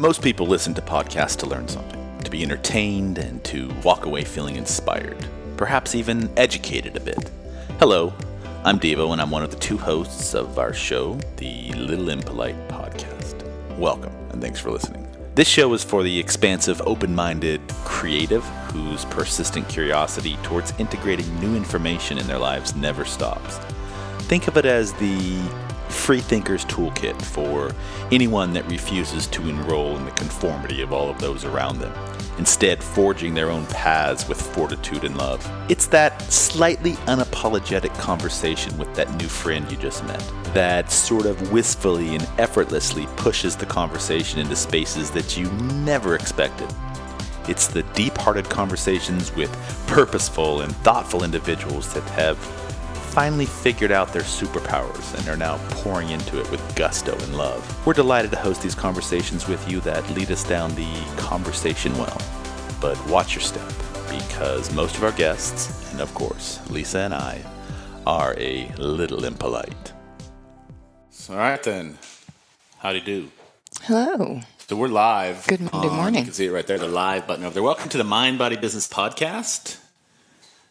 Most people listen to podcasts to learn something, to be entertained, and to walk away feeling inspired, perhaps even educated a bit. Hello, I'm Devo, and I'm one of the two hosts of our show, the Little Impolite Podcast. Welcome, and thanks for listening. This show is for the expansive, open minded creative whose persistent curiosity towards integrating new information in their lives never stops. Think of it as the free thinker's toolkit for anyone that refuses to enroll in the conformity of all of those around them, instead, forging their own paths with fortitude and love. It's that slightly unapologetic conversation with that new friend you just met that sort of wistfully and effortlessly pushes the conversation into spaces that you never expected. It's the deep hearted conversations with purposeful and thoughtful individuals that have finally figured out their superpowers and are now pouring into it with gusto and love. We're delighted to host these conversations with you that lead us down the conversation well. But watch your step, because most of our guests, and of course, Lisa and I, are a little impolite. All right, then. How do you do? Hello. So we're live. Good Monday on- morning. You can see it right there, the live button over there. Welcome to the Mind Body Business Podcast,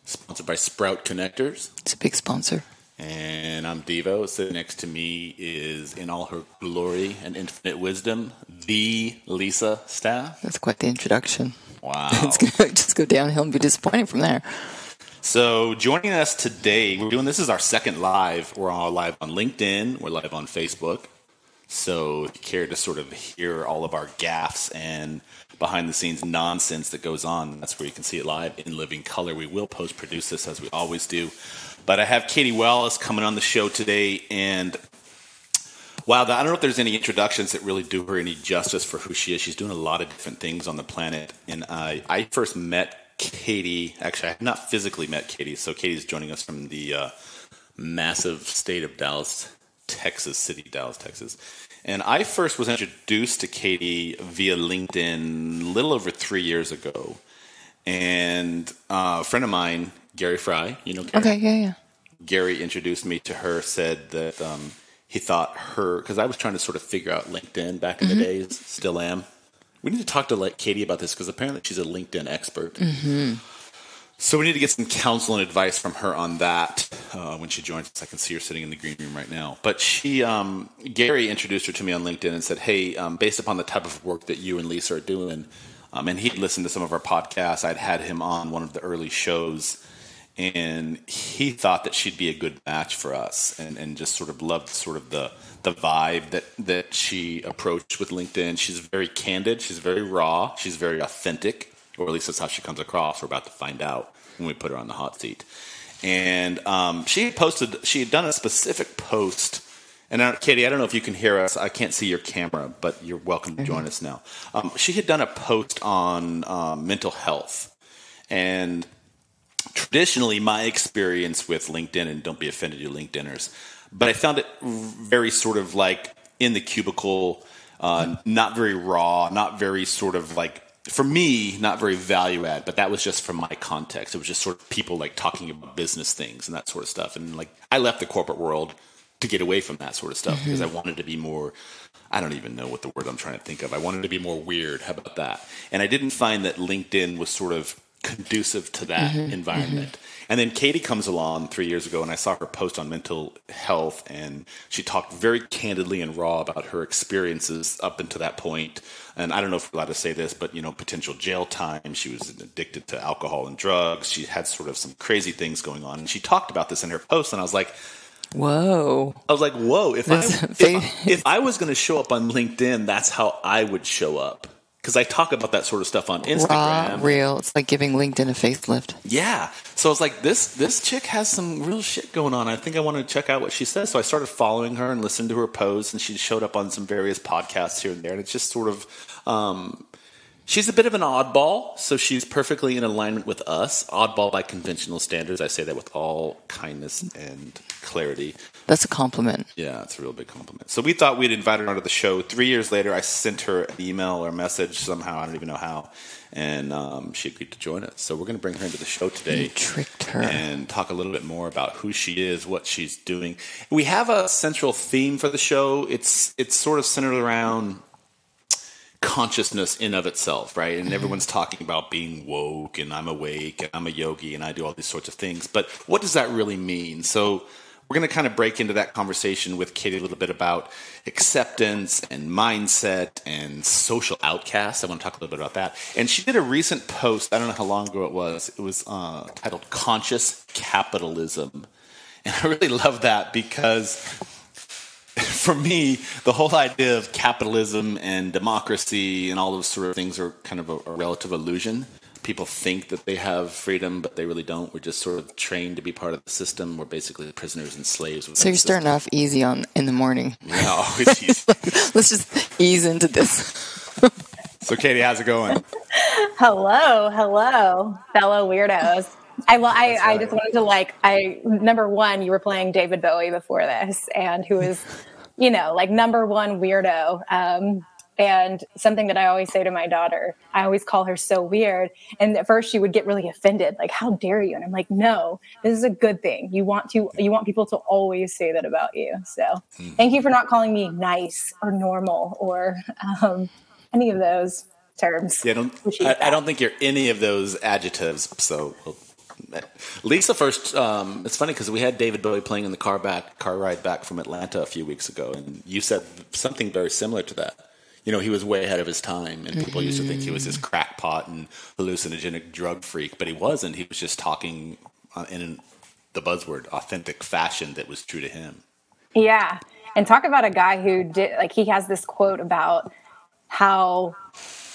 sponsored by Sprout Connectors. It's a big sponsor. And I'm Devo. Sitting next to me is, in all her glory and infinite wisdom, the Lisa Staff. That's quite the introduction. Wow. It's going to just go downhill and be disappointing from there. So joining us today, we're doing this is our second live. We're all live on LinkedIn. We're live on Facebook. So if you care to sort of hear all of our gaffs and behind the scenes nonsense that goes on, that's where you can see it live in living color. We will post produce this as we always do. But I have Katie Wallace coming on the show today, and wow, I don't know if there's any introductions that really do her any justice for who she is. She's doing a lot of different things on the planet, and I I first met Katie. Actually, I have not physically met Katie, so Katie's joining us from the uh, massive state of Dallas, Texas City, Dallas, Texas. And I first was introduced to Katie via LinkedIn a little over three years ago. And uh, a friend of mine, Gary Fry, you know Gary? Okay, yeah, yeah. Gary introduced me to her, said that um, he thought her, because I was trying to sort of figure out LinkedIn back in the days, still am. We need to talk to like Katie about this because apparently she's a LinkedIn expert. So we need to get some counsel and advice from her on that uh, when she joins us. I can see her sitting in the green room right now. But she, um, Gary introduced her to me on LinkedIn and said, "Hey, um, based upon the type of work that you and Lisa are doing, um, and he'd listened to some of our podcasts. I'd had him on one of the early shows, and he thought that she'd be a good match for us, and, and just sort of loved sort of the the vibe that that she approached with LinkedIn. She's very candid. She's very raw. She's very authentic, or at least that's how she comes across. We're about to find out when we put her on the hot seat. And um, she posted. She had done a specific post. And now, Katie, I don't know if you can hear us. I can't see your camera, but you're welcome to join us now. Um, she had done a post on um, mental health, and traditionally my experience with LinkedIn, and don't be offended, you LinkedIners, but I found it very sort of like in the cubicle, uh, not very raw, not very sort of like for me, not very value add, but that was just from my context. It was just sort of people like talking about business things and that sort of stuff. And like I left the corporate world to get away from that sort of stuff because I mm-hmm. wanted to be more I don't even know what the word I'm trying to think of. I wanted to be more weird. How about that? And I didn't find that LinkedIn was sort of conducive to that mm-hmm. Mm-hmm. environment. And then Katie comes along three years ago, and I saw her post on mental health, and she talked very candidly and raw about her experiences up until that point. And I don't know if we're allowed to say this, but you know, potential jail time. She was addicted to alcohol and drugs. She had sort of some crazy things going on, and she talked about this in her post. And I was like, Whoa. I was like, whoa, if, I, if, I- if I was going to show up on LinkedIn, that's how I would show up. Because I talk about that sort of stuff on Instagram. Raw, real. It's like giving LinkedIn a facelift. Yeah. So I was like, this this chick has some real shit going on. I think I want to check out what she says. So I started following her and listened to her posts, and she showed up on some various podcasts here and there. And it's just sort of, um, she's a bit of an oddball. So she's perfectly in alignment with us. Oddball by conventional standards. I say that with all kindness and clarity. That's a compliment. Yeah, it's a real big compliment. So we thought we'd invite her onto the show. Three years later, I sent her an email or message somehow. I don't even know how. And um, she agreed to join us. So we're going to bring her into the show today. You tricked her. And talk a little bit more about who she is, what she's doing. We have a central theme for the show. It's it's sort of centered around consciousness in of itself, right? And everyone's talking about being woke and I'm awake and I'm a yogi and I do all these sorts of things. But what does that really mean? So we're going to kind of break into that conversation with Katie a little bit about acceptance and mindset and social outcasts. I want to talk a little bit about that. And she did a recent post, I don't know how long ago it was, it was uh, titled Conscious Capitalism. And I really love that because for me, the whole idea of capitalism and democracy and all those sort of things are kind of a, a, relative illusion. People think that they have freedom, but they really don't. We're just sort of trained to be part of the system. We're basically prisoners and slaves. So you're starting off easy on in the morning. Yeah, always easy. Let's just ease into this. so, Katie, how's it going? Hello, hello, fellow weirdos. I well, I, right. I just wanted to like I number one, you were playing David Bowie before this, and who is, you know, like number one weirdo. Um, and something that I always say to my daughter, I always call her so weird. And at first she would get really offended, like, how dare you? And I'm like, no, this is a good thing. You want to you want people to always say that about you. So mm. thank you for not calling me nice or normal or um, any of those terms. Yeah, I don't, I, I, don't think you're any of those adjectives. So Lisa first. Um, it's funny because we had David Bowie playing in the car back car ride back from Atlanta a few weeks ago, and you said something very similar to that. You know, he was way ahead of his time, and people mm-hmm. used to think he was this crackpot and hallucinogenic drug freak, but he wasn't. He was just talking uh, in the buzzword authentic fashion that was true to him. Yeah, and talk about a guy who did like he has this quote about how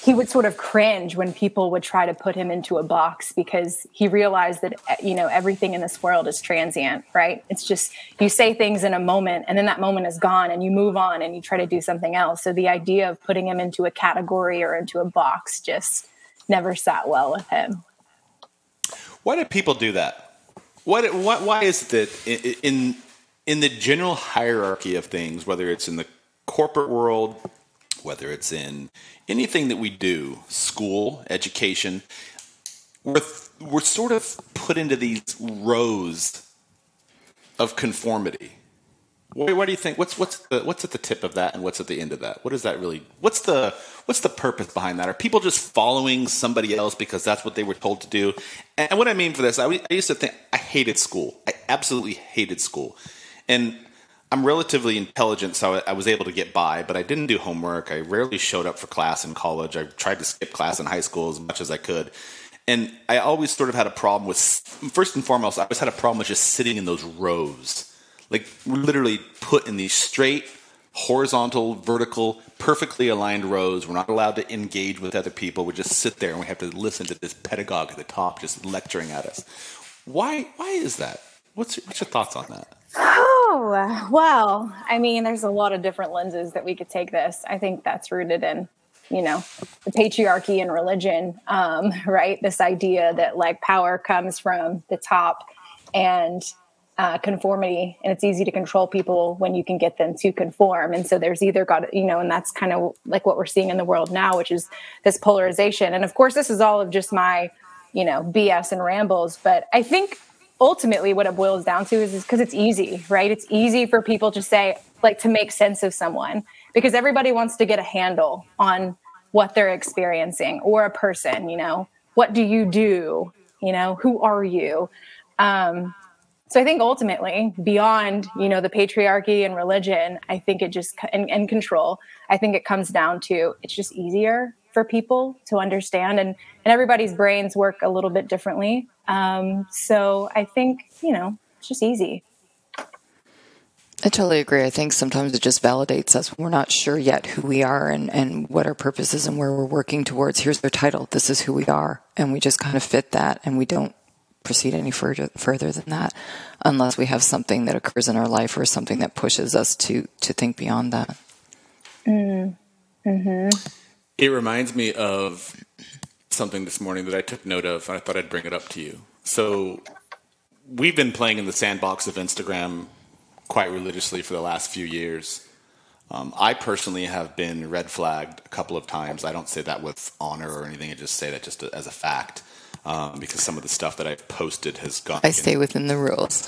he would sort of cringe when people would try to put him into a box because he realized that you know everything in this world is transient right? It's just you say things in a moment and then that moment is gone and you move on and you try to do something else. So the idea of putting him into a category or into a box just never sat well with him. Why do people do that? What, what why is it that in in the general hierarchy of things whether it's in the corporate world whether it's in anything that we do, school, education, we're, we're sort of put into these rows of conformity. What, do you think? What's what's the, what's at the tip of that, and what's at the end of that? What is that really? What's the what's the purpose behind that? Are people just following somebody else because that's what they were told to do? And what I mean for this, I, I used to think I hated school. I absolutely hated school, and I'm relatively intelligent, so I was able to get by, but I didn't do homework. I rarely showed up for class in college. I tried to skip class in high school as much as I could. And I always sort of had a problem with, first and foremost, I always had a problem with just sitting in those rows. Like, literally put in these straight, horizontal, vertical, perfectly aligned rows. We're not allowed to engage with other people. We just sit there and we have to listen to this pedagogue at the top just lecturing at us. Why, why is that? What's, what's your thoughts on that? Oh, well, I mean, there's a lot of different lenses that we could take this. I think that's rooted in, you know, the patriarchy and religion, um, right? This idea that like power comes from the top and uh, conformity, and it's easy to control people when you can get them to conform. And so there's either got, you know, and that's kind of like what we're seeing in the world now, which is this polarization. And of course, this is all of just my, you know, BS and rambles. But I think ultimately what it boils down to is because it's easy, right? It's easy for people to say, like, to make sense of someone because everybody wants to get a handle on what they're experiencing or a person, you know, what do you do? You know, who are you? Um, so I think ultimately, beyond you know the patriarchy and religion, I think it just and, and control. I think it comes down to it's just easier for people to understand and and everybody's brains work a little bit differently um, so i think you know it's just easy I totally agree. I think sometimes it just validates us. We're not sure yet who we are and, and what our purpose is and where we're working towards. Here's their title. This is who we are. And we just kind of fit that and we don't proceed any further, further than that unless we have something that occurs in our life or something that pushes us to, to think beyond that. Mm. hmm it reminds me of something this morning that I took note of, and I thought I'd bring it up to you. So, we've been playing in the sandbox of Instagram quite religiously for the last few years. Um, I personally have been red flagged a couple of times. I don't say that with honor or anything. I just say that just as a fact. Um, because some of the stuff that I've posted has gone. I stay within the rules.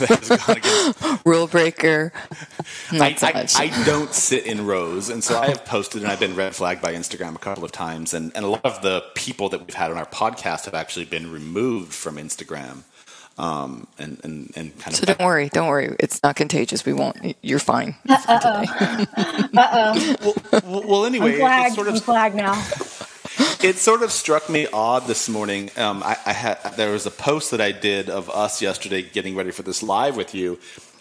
against Rule breaker. Not I, so I, much. I don't sit in rows, and so I have posted and I've been red flagged by Instagram a couple of times, and, and a lot of the people that we've had on our podcast have actually been removed from Instagram, um, and, and and kind so of. don't worry, don't worry. It's not contagious. We won't. You're fine. for today. well, well, anyway, I'm it flagged. sort I'm of flagged now. it sort of struck me odd this morning. Um, I, I had there was a post that I did of us yesterday getting ready for this live with you,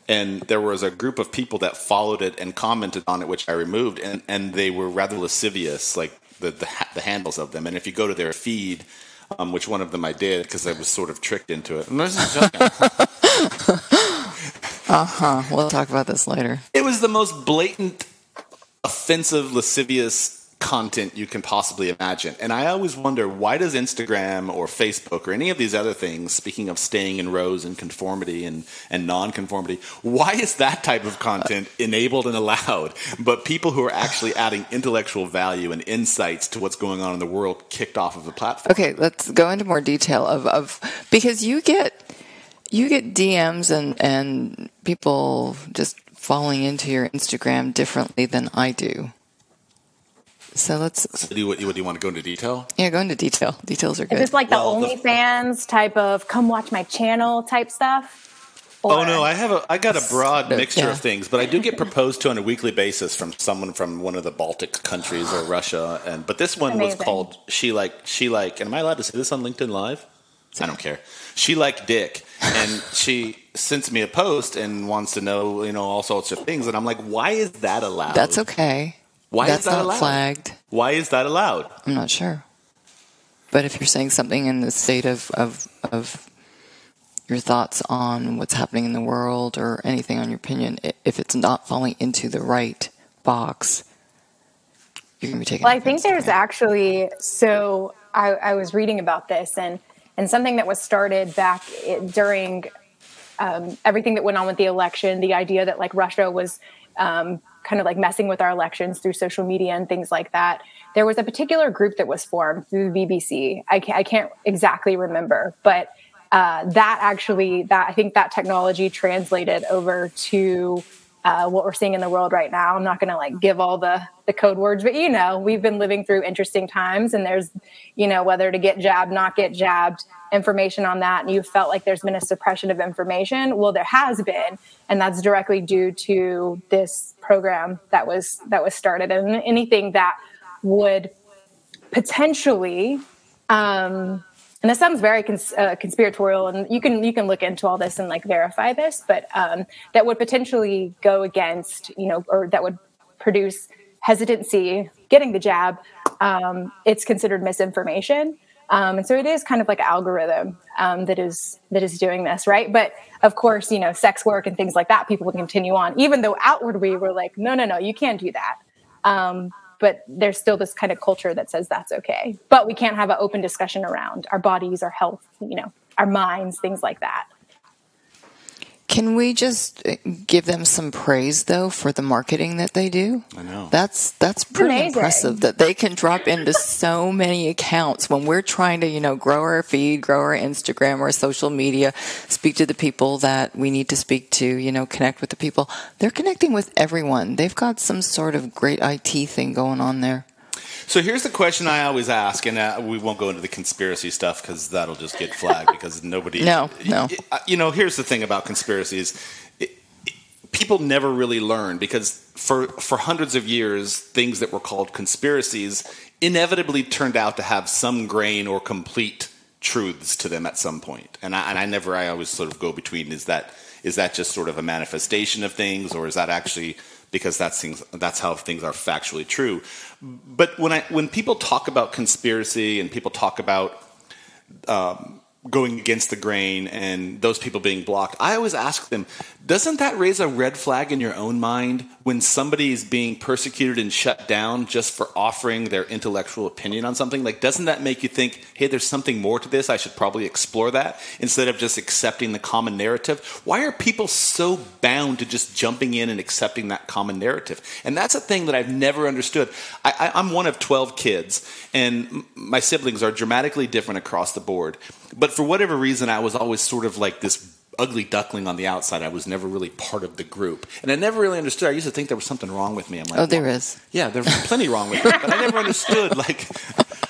and there was a group of people that followed it and commented on it, which I removed, and, and they were rather lascivious, like the, the the handles of them. And if you go to their feed, um, which one of them I did because I was sort of tricked into it. And this is joking. Uh huh. We'll talk about this later. it was the most blatant, offensive, lascivious content you can possibly imagine. And I always wonder why does Instagram or Facebook or any of these other things, speaking of staying in rows and conformity and, and non-conformity, why is that type of content enabled and allowed? But people who are actually adding intellectual value and insights to what's going on in the world kicked off of the platform. Okay, let's go into more detail of, of because you get you get DMs and and people just falling into your Instagram differently than I do. So let's Do you, what, do you want to go into detail? yeah go into detail. Details are Is good. this like Well, the the- OnlyFans type of come watch my channel type stuff? Oh no, I have a I got a broad Yeah. mixture of things, but I do get proposed to on a weekly basis from someone from one of the Baltic countries or Russia, and but this one was called she like she like. And am I allowed to say this on LinkedIn Live? I don't care. She like Dick, and she sends me a post and wants to know you know all sorts of things, and I'm like, why is that allowed? That's okay. Why That's is that not allowed? flagged. Why is that allowed? I'm not sure. But if you're saying something in the state of, of, of your thoughts on what's happening in the world or anything on your opinion, if it's not falling into the right box, you're going to be taken. Well, I think there's it. actually so I, I was reading about this and and something that was started back during um, everything that went on with the election, the idea that like Russia was um, kind of like messing with our elections through social media and things like that. There was a particular group that was formed through the BBC. I can't, I can't exactly remember, but uh, that actually that I think that technology translated over to uh, what we're seeing in the world right now. I'm not going to like give all the the code words, but you know, we've been living through interesting times, and there's, you know, whether to get jabbed, not get jabbed, information on that, and you felt like there's been a suppression of information. Well, there has been, and that's directly due to this program that was that was started, and anything that would potentially um, and this sounds very cons- uh, conspiratorial and you can you can look into all this and like verify this but um, that would potentially go against you know or that would produce hesitancy getting the jab um, it's considered misinformation. Um, and so it is kind of like algorithm um, that is that is doing this right? But of course you know sex work and things like that people will continue on even though outwardly we're like no no no you can't do that. Um, but there's still this kind of culture that says that's okay. But we can't have an open discussion around our bodies our health you know our minds things like that Can we just uh, give them some praise though for the marketing that they do? I know. That's that's pretty amazing. impressive that they can drop into so many accounts when we're trying to, you know, grow our feed, grow our Instagram, our social media, speak to the people that we need to speak to, you know, connect with the people. They're connecting with everyone. They've got some sort of great IT thing going on there. So here's the question I always ask, and uh, we won't go into the conspiracy stuff because that'll just get flagged because nobody. No, no. You know, here's the thing about conspiracies: It- it- people never really learn because for for hundreds of years, things that were called conspiracies inevitably turned out to have some grain or complete truths to them at some point. And I, and I never, I always sort of go between: is that is that just sort of a manifestation of things, or is that actually because that's things that's how things are factually true. But when I when people talk about conspiracy and people talk about um, going against the grain and those people being blocked, I always ask them, doesn't that raise a red flag in your own mind when somebody is being persecuted and shut down just for offering their intellectual opinion on something? Like, doesn't that make you think, hey, there's something more to this? I should probably explore that instead of just accepting the common narrative? Why are people so bound to just jumping in and accepting that common narrative? And that's a thing that I've never understood. I, am one of 12 kids, and my siblings are dramatically different across the board. But for whatever reason, I was always sort of like this ugly duckling on the outside. I was never really part of the group, and I never really understood. I used to think there was something wrong with me. I'm like, oh, there is. Yeah, there's plenty wrong with me, but I never understood. Like,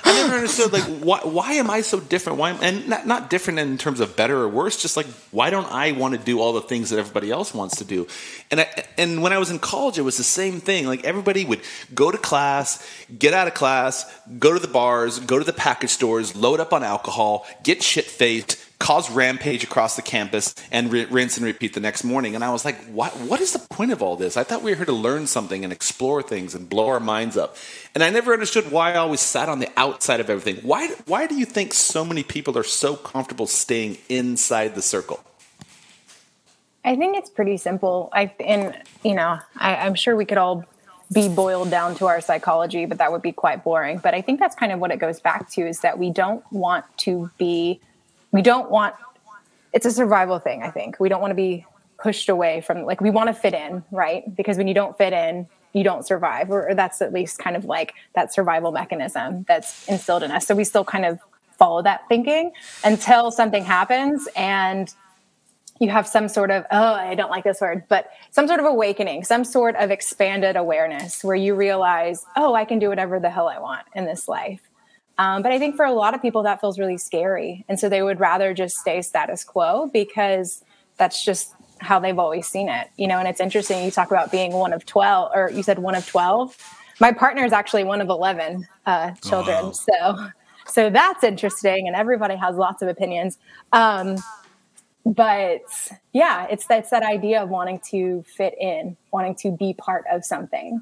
I never understood. Like, why, why am I so different? Why, and not not different in terms of better or worse. Just like, why don't I want to do all the things that everybody else wants to do? And I, and when I was in college, it was the same thing. Like everybody would go to class, get out of class, go to the bars, go to the package stores, load up on alcohol, get shit faced cause rampage across the campus and rinse and repeat the next morning. And I was like, what, what is the point of all this? I thought we were here to learn something and explore things and blow our minds up. And I never understood why I always sat on the outside of everything. Why, why do you think so many people are so comfortable staying inside the circle? I think it's pretty simple. I and you know, I, I'm sure we could all be boiled down to our psychology, but that would be quite boring. But I think that's kind of what it goes back to is that we don't want to be we don't want it's a survival thing i think. We don't want to be pushed away from like we want to fit in right? Because when you don't fit in you don't survive or, or, that's at least kind of like that survival mechanism that's instilled in us. So we still kind of follow that thinking until something happens and you have some sort of oh i don't like this word but some sort of awakening some sort of expanded awareness where you realize oh i can do whatever the hell i want in this life um, but I think for a lot of people, that feels really scary. And so they would rather just stay status quo because that's just how they've always seen it. You know, and it's interesting. You talk about being one of 12, or you said one of 12. My partner is actually one of 11 uh, children. Wow. So, so that's interesting. And everybody has lots of opinions. Um, but yeah, it's, it's that idea of wanting to fit in, wanting to be part of something.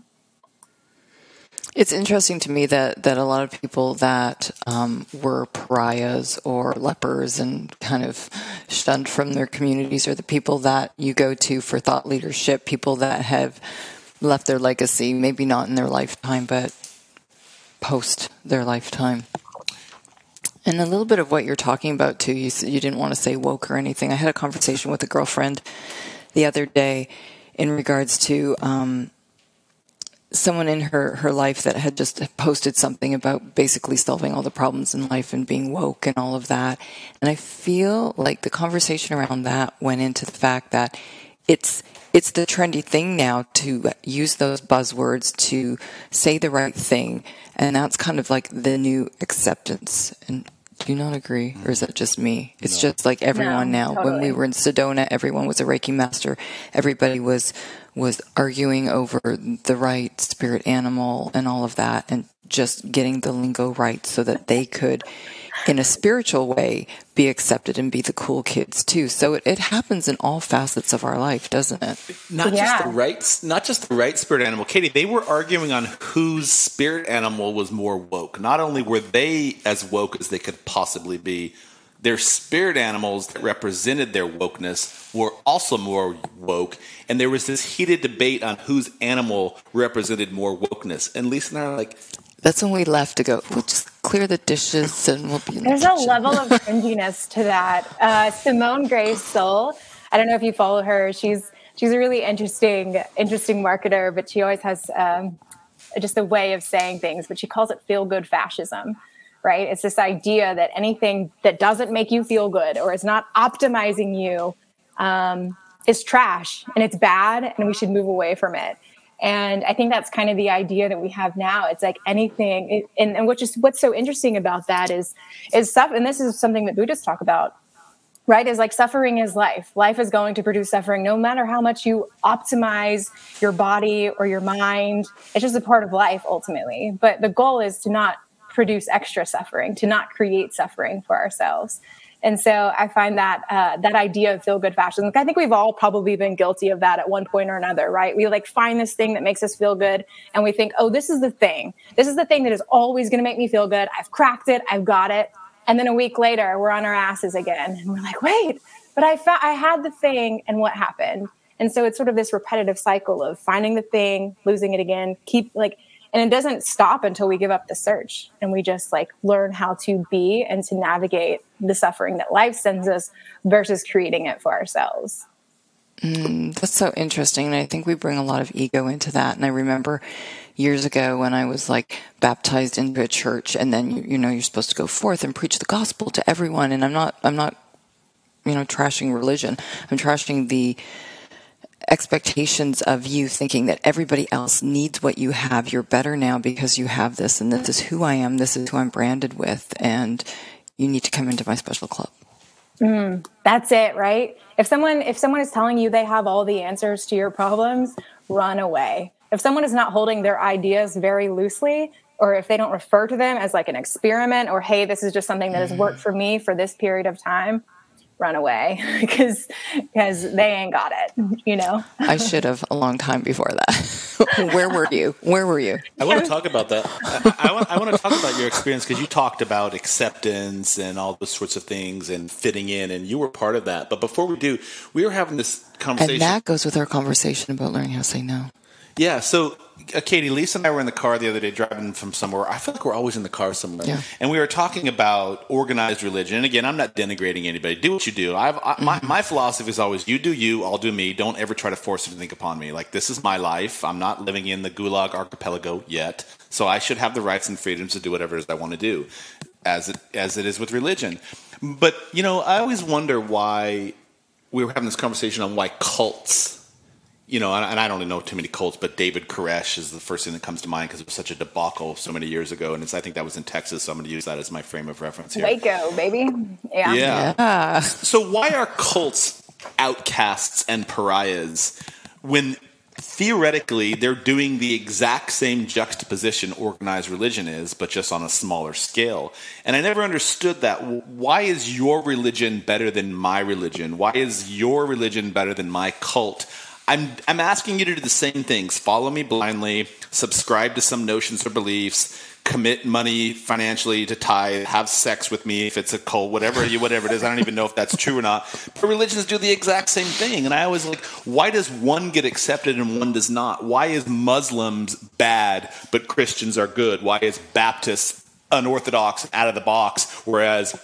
It's interesting to me that, that a lot of people that um, were pariahs or lepers and kind of shunned from their communities are the people that you go to for thought leadership, people that have left their legacy, maybe not in their lifetime, but post their lifetime. And a little bit of what you're talking about too, you, you didn't want to say woke or anything. I had a conversation with a girlfriend the other day in regards to um, someone in her, her life that had just posted something about basically solving all the problems in life and being woke and all of that. And I feel like the conversation around that went into the fact that it's it's the trendy thing now to use those buzzwords to say the right thing. And that's kind of like the new acceptance. And do you not agree? Or is that just me? It's no. just like everyone no, now. Totally. When we were in Sedona, everyone was a Reiki master. Everybody was was arguing over the right spirit animal and all of that and just getting the lingo right so that they could in a spiritual way be accepted and be the cool kids too. So it, it happens in all facets of our life doesn't it? Not yeah. just the right not just the right spirit animal. Katie they were arguing on whose spirit animal was more woke. Not only were they as woke as they could possibly be their spirit animals that represented their wokeness were also more woke. And there was this heated debate on whose animal represented more wokeness. And Lisa and I are like, that's when we left to go, we'll just clear the dishes and we'll be There's the a level of cringiness to that. Uh, Simone Grace Seol. I don't know if you follow her. She's she's a really interesting, interesting marketer, but she always has um, just a way of saying things, but she calls it feel good fascism right? It's this idea that anything that doesn't make you feel good or is not optimizing you um, is trash and it's bad and we should move away from it. And I think that's kind of the idea that we have now. It's like anything, and, and is what's so interesting about that is, is stuff, and this is something that Buddhists talk about, right? Is like suffering is life. Life is going to produce suffering no matter how much you optimize your body or your mind. It's just a part of life ultimately. But the goal is to not produce extra suffering, to not create suffering for ourselves. And so I find that uh, that idea of feel good fascism, I think we've all probably been guilty of that at one point or another, right? We like find this thing that makes us feel good and we think, oh, this is the thing. This is the thing that is always going to make me feel good. I've cracked it. I've got it. And then a week later, we're on our asses again. And we're like, wait, but I, fa- I had the thing and what happened? And so it's sort of this repetitive cycle of finding the thing, losing it again, keep like, and it doesn't stop until we give up the search and we just like learn how to be and to navigate the suffering that life sends us versus creating it for ourselves. Mm, that's so interesting. And I think we bring a lot of ego into that. And I remember years ago when I was like baptized into a church and then you, you know you're supposed to go forth and preach the gospel to everyone and I'm not I'm not you know trashing religion. I'm trashing the expectations of you thinking that everybody else needs what you have. You're better now because you have this and this is who I am. This is who I'm branded with and you need to come into my special club. Mm, that's it, right? If someone if someone is telling you they have all the answers to your problems, run away. If someone is not holding their ideas very loosely, or if they don't refer to them as like an experiment, or hey, this is just something that has worked mm-hmm. for me for this period of time, run away because because they ain't got it you know? I should have a long time before that. Where were you? Where were you? I want to talk about that. I, I, want, I want to talk about your experience because you talked about acceptance and all those sorts of things and fitting in and you were part of that. But before we do we were having this conversation and that goes with our conversation about learning how to say no yeah so uh, Katie, Lisa and I were in the car the other day driving from somewhere. I feel like we're always in the car somewhere. Yeah. And we were talking about organized religion. And again, I'm not denigrating anybody. Do what you do. I've, I, my, mm-hmm. my philosophy is always you do you, I'll do me. Don't ever try to force anything upon me. Like, this is my life. I'm not living in the Gulag archipelago yet. So I should have the rights and freedoms to do whatever it is I want to do, as it, as it is with religion. But, you know, I always wonder why we were having this conversation on why cults you know, and, I don't know too many cults, but David Koresh is the first thing that comes to mind because it was such a debacle so many years ago, and I think that was in Texas. So I'm going to use that as my frame of reference here. Waco, baby. Yeah. Yeah. yeah. So why are cults outcasts and pariahs when theoretically they're doing the exact same juxtaposition organized religion is, but just on a smaller scale? And I never understood that. Why is your religion better than my religion? Why is your religion better than my cult? I'm I'm asking you to do the same things. Follow me blindly, subscribe to some notions or beliefs, commit money financially to tithe, have sex with me if it's a cult, whatever you whatever it is. I don't even know if that's true or not. But religions do the exact same thing. And I always like, why does one get accepted and one does not? Why is Muslims bad but Christians are good? Why is Baptists unorthodox out of the box, whereas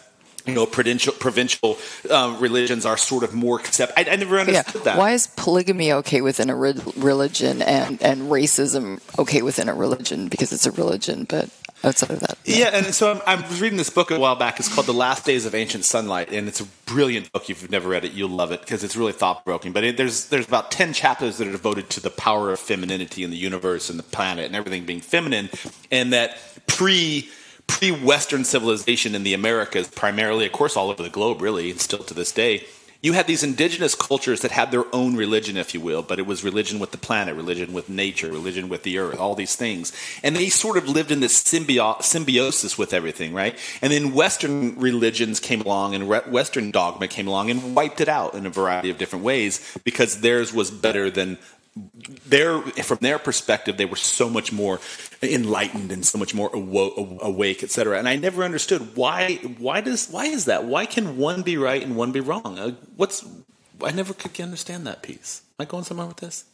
you know, provincial provincial um, religions are sort of more accept. I, I never understood yeah. that. Why is polygamy okay within a re- religion and and racism okay within a religion because it's a religion, but outside of that, yeah. yeah and so I'm, I was reading this book a while back. It's called The Last Days of Ancient Sunlight, and it's a brilliant book. If you've never read it, you'll love it because it's really thought provoking. But it, there's there's about ten chapters that are devoted to the power of femininity in the universe and the planet and everything being feminine, and that pre pre-Western civilization in the Americas, primarily, of course, all over the globe, really, and still to this day, you had these indigenous cultures that had their own religion, if you will, but it was religion with the planet, religion with nature, religion with the earth, all these things. And they sort of lived in this symbio- symbiosis with everything, right? And then Western religions came along and re- Western dogma came along and wiped it out in a variety of different ways because theirs was better than their from their perspective they were so much more enlightened and so much more awo- awake etc and i never understood why why does why is that? Why can one be right and one be wrong? Uh, what's i never could understand that piece. Am i going somewhere with this?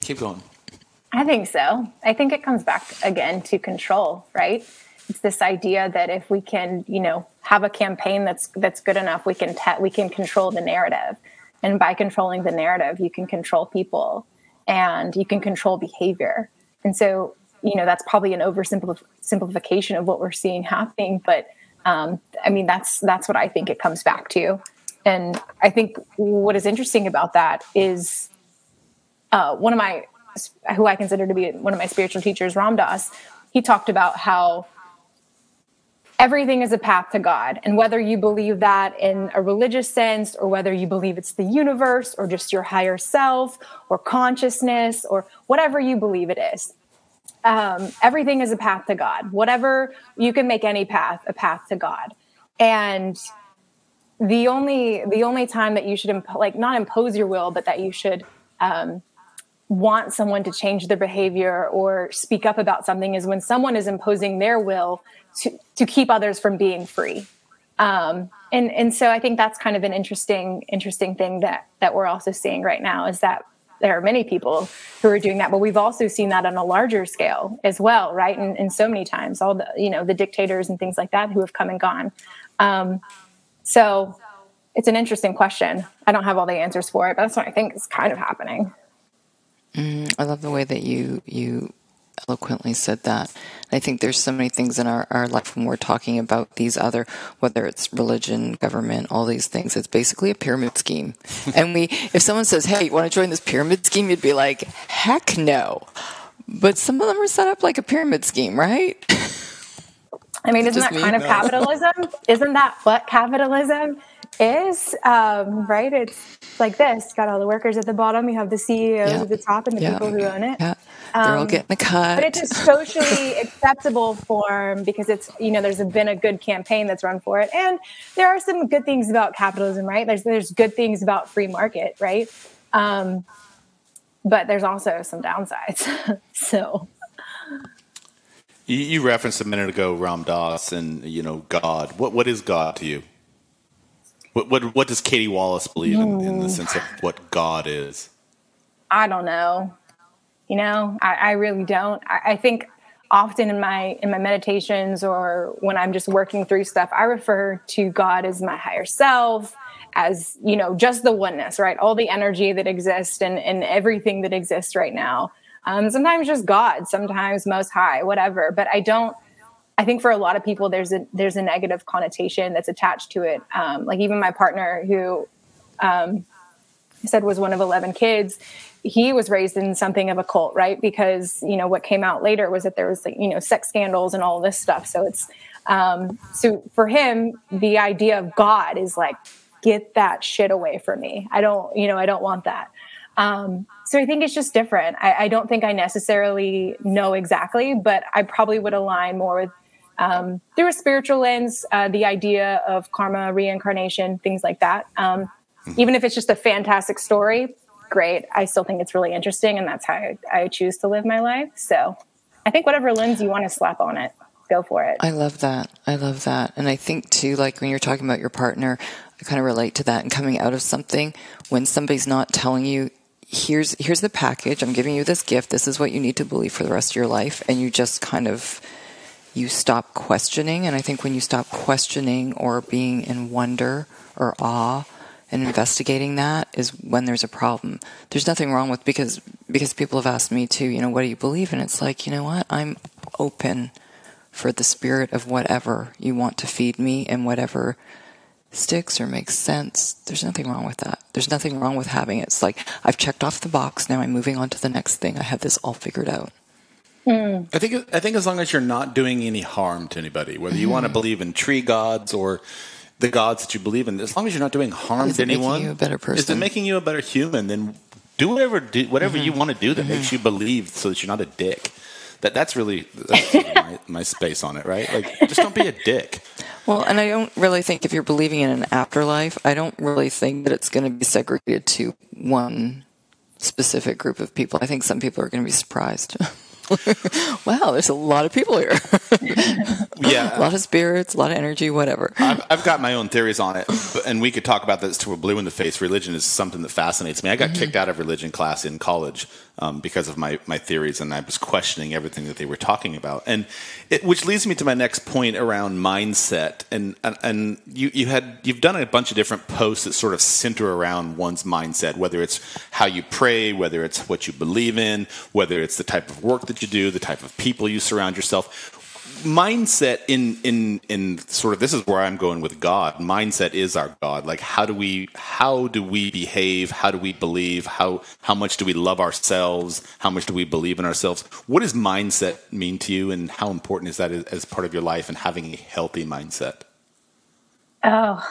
Keep going. I think so. I think it comes back again to control right? It's this idea that if we can you know have a campaign that's that's good enough we can we can control the narrative and by controlling the narrative, you can control people and you can control behavior. And so, you know, that's probably an oversimplification of what we're seeing happening. But um, I mean, that's that's what I think it comes back to. And I think what is interesting about that is uh, one of my who I consider to be one of my spiritual teachers, Ram Dass, he talked about how everything is a path to God. And whether you believe that in a religious sense, or whether you believe it's the universe, or just your higher self, or consciousness, or whatever you believe it is, um, everything is a path to God. Whatever you can make any path a path to God. And the only the only time that you should like not impose your will, but that you should um, want someone to change their behavior or speak up about something is when someone is imposing their will to, to keep others from being free. Um, and and so I think that's kind of an interesting interesting thing that that we're also seeing right now is that there are many people who are doing that, but we've also seen that on a larger scale as well, right? And, and so many times, all the you know the dictators and things like that who have come and gone. Um, so it's an interesting question. I don't have all the answers for it, but that's what I think is kind of happening. Mm, I love the way that you you eloquently said that. I think there's so many things in our, our life when we're talking about these other, whether it's religion, government, all these things, it's basically a pyramid scheme. and we, if someone says, hey, you want to join this pyramid scheme? You'd be like, heck no. But some of them are set up like a pyramid scheme, right? I mean, isn't that kind no. of capitalism? isn't that what capitalism is? Um, right? It's like this. Got all the workers at the bottom. You have the CEOs at the top and the people who own it. Yeah. They're um, all getting a cut. But it's a socially acceptable form because it's, you know, there's been a good campaign that's run for it. And there are some good things about capitalism, right? There's, there's good things about free market, right? Um, but there's also some downsides. so. You, you, referenced a minute ago Ram Dass and, you know, God. What, what is God to you? What, what, what does Katie Wallace believe in, in the sense of what God is? I don't know. You know, I, I really don't. I, I think often in my in my meditations or when i'm just working through stuff i refer to god as my higher self as you know just the oneness right all the energy that exists and, and everything that exists right now um, sometimes just god sometimes most high whatever but i don't i think for a lot of people there's a there's a negative connotation that's attached to it um, like even my partner who um, said was one of 11 kids he was raised in something of a cult, right? Because you know what came out later was that there was like you know sex scandals and all this stuff. So it's um, so for him, the idea of God is like get that shit away from me. I don't you know I don't want that. Um, so I think it's just different. I, I, don't think I necessarily know exactly, but I probably would align more with um, through a spiritual lens, uh, the idea of karma, reincarnation, things like that. Um, mm-hmm. even if it's just a fantastic story, great. I still think it's really interesting, and that's how I, I choose to live my life. So I think whatever lens you want to slap on it, go for it. I love that. I love that. And I think too, like when you're talking about your partner, I kind of relate to that and coming out of something when somebody's not telling you, here's here's the package, I'm giving you this gift, this is what you need to believe for the rest of your life, and you just kind of you stop questioning. And I think when you stop questioning or being in wonder or awe and investigating that is when there's a problem. There's nothing wrong with because because people have asked me too, you know, what do you believe in? It's like, you know what? I'm open for the spirit of whatever you want to feed me and whatever sticks or makes sense. There's nothing wrong with that. There's nothing wrong with having it. It's like I've checked off the box, now I'm moving on to the next thing. I have this all figured out. Mm. I think I think as long as you're not doing any harm to anybody, whether you mm. want to believe in tree gods or the gods that you believe in, as long as you're not doing harm is to anyone, you a better person? Is it making you a better human? Then do whatever do, whatever mm-hmm. you want to do that mm-hmm. makes you believe, so that you're not a dick. That that's really, that's really my, my space on it, right? Like, just don't be a dick. Well, and I don't really think if you're believing in an afterlife, I don't really think that it's going to be segregated to one specific group of people. I think some people are going to be surprised. wow, there's a lot of people here. yeah, a lot of spirits, a lot of energy, whatever. I've, I've, got my own theories on it, and we could talk about this to a blue in the face. Religion is something that fascinates me. I got mm-hmm. kicked out of religion class in college um, because of my my theories, and I was questioning everything that they were talking about, and it, which leads me to my next point around mindset. And and, and you you had you've done a bunch of different posts that sort of center around one's mindset, whether it's how you pray, whether it's what you believe in, whether it's the type of work that that you do, the type of people you surround yourself. Mindset in in in sort of this is where I'm going with God. Mindset is our God. Like how do we how do we behave? How do we believe? How how much do we love ourselves? How much do we believe in ourselves? What does mindset mean to you, and how important is that as part of your life and having a healthy mindset? Oh,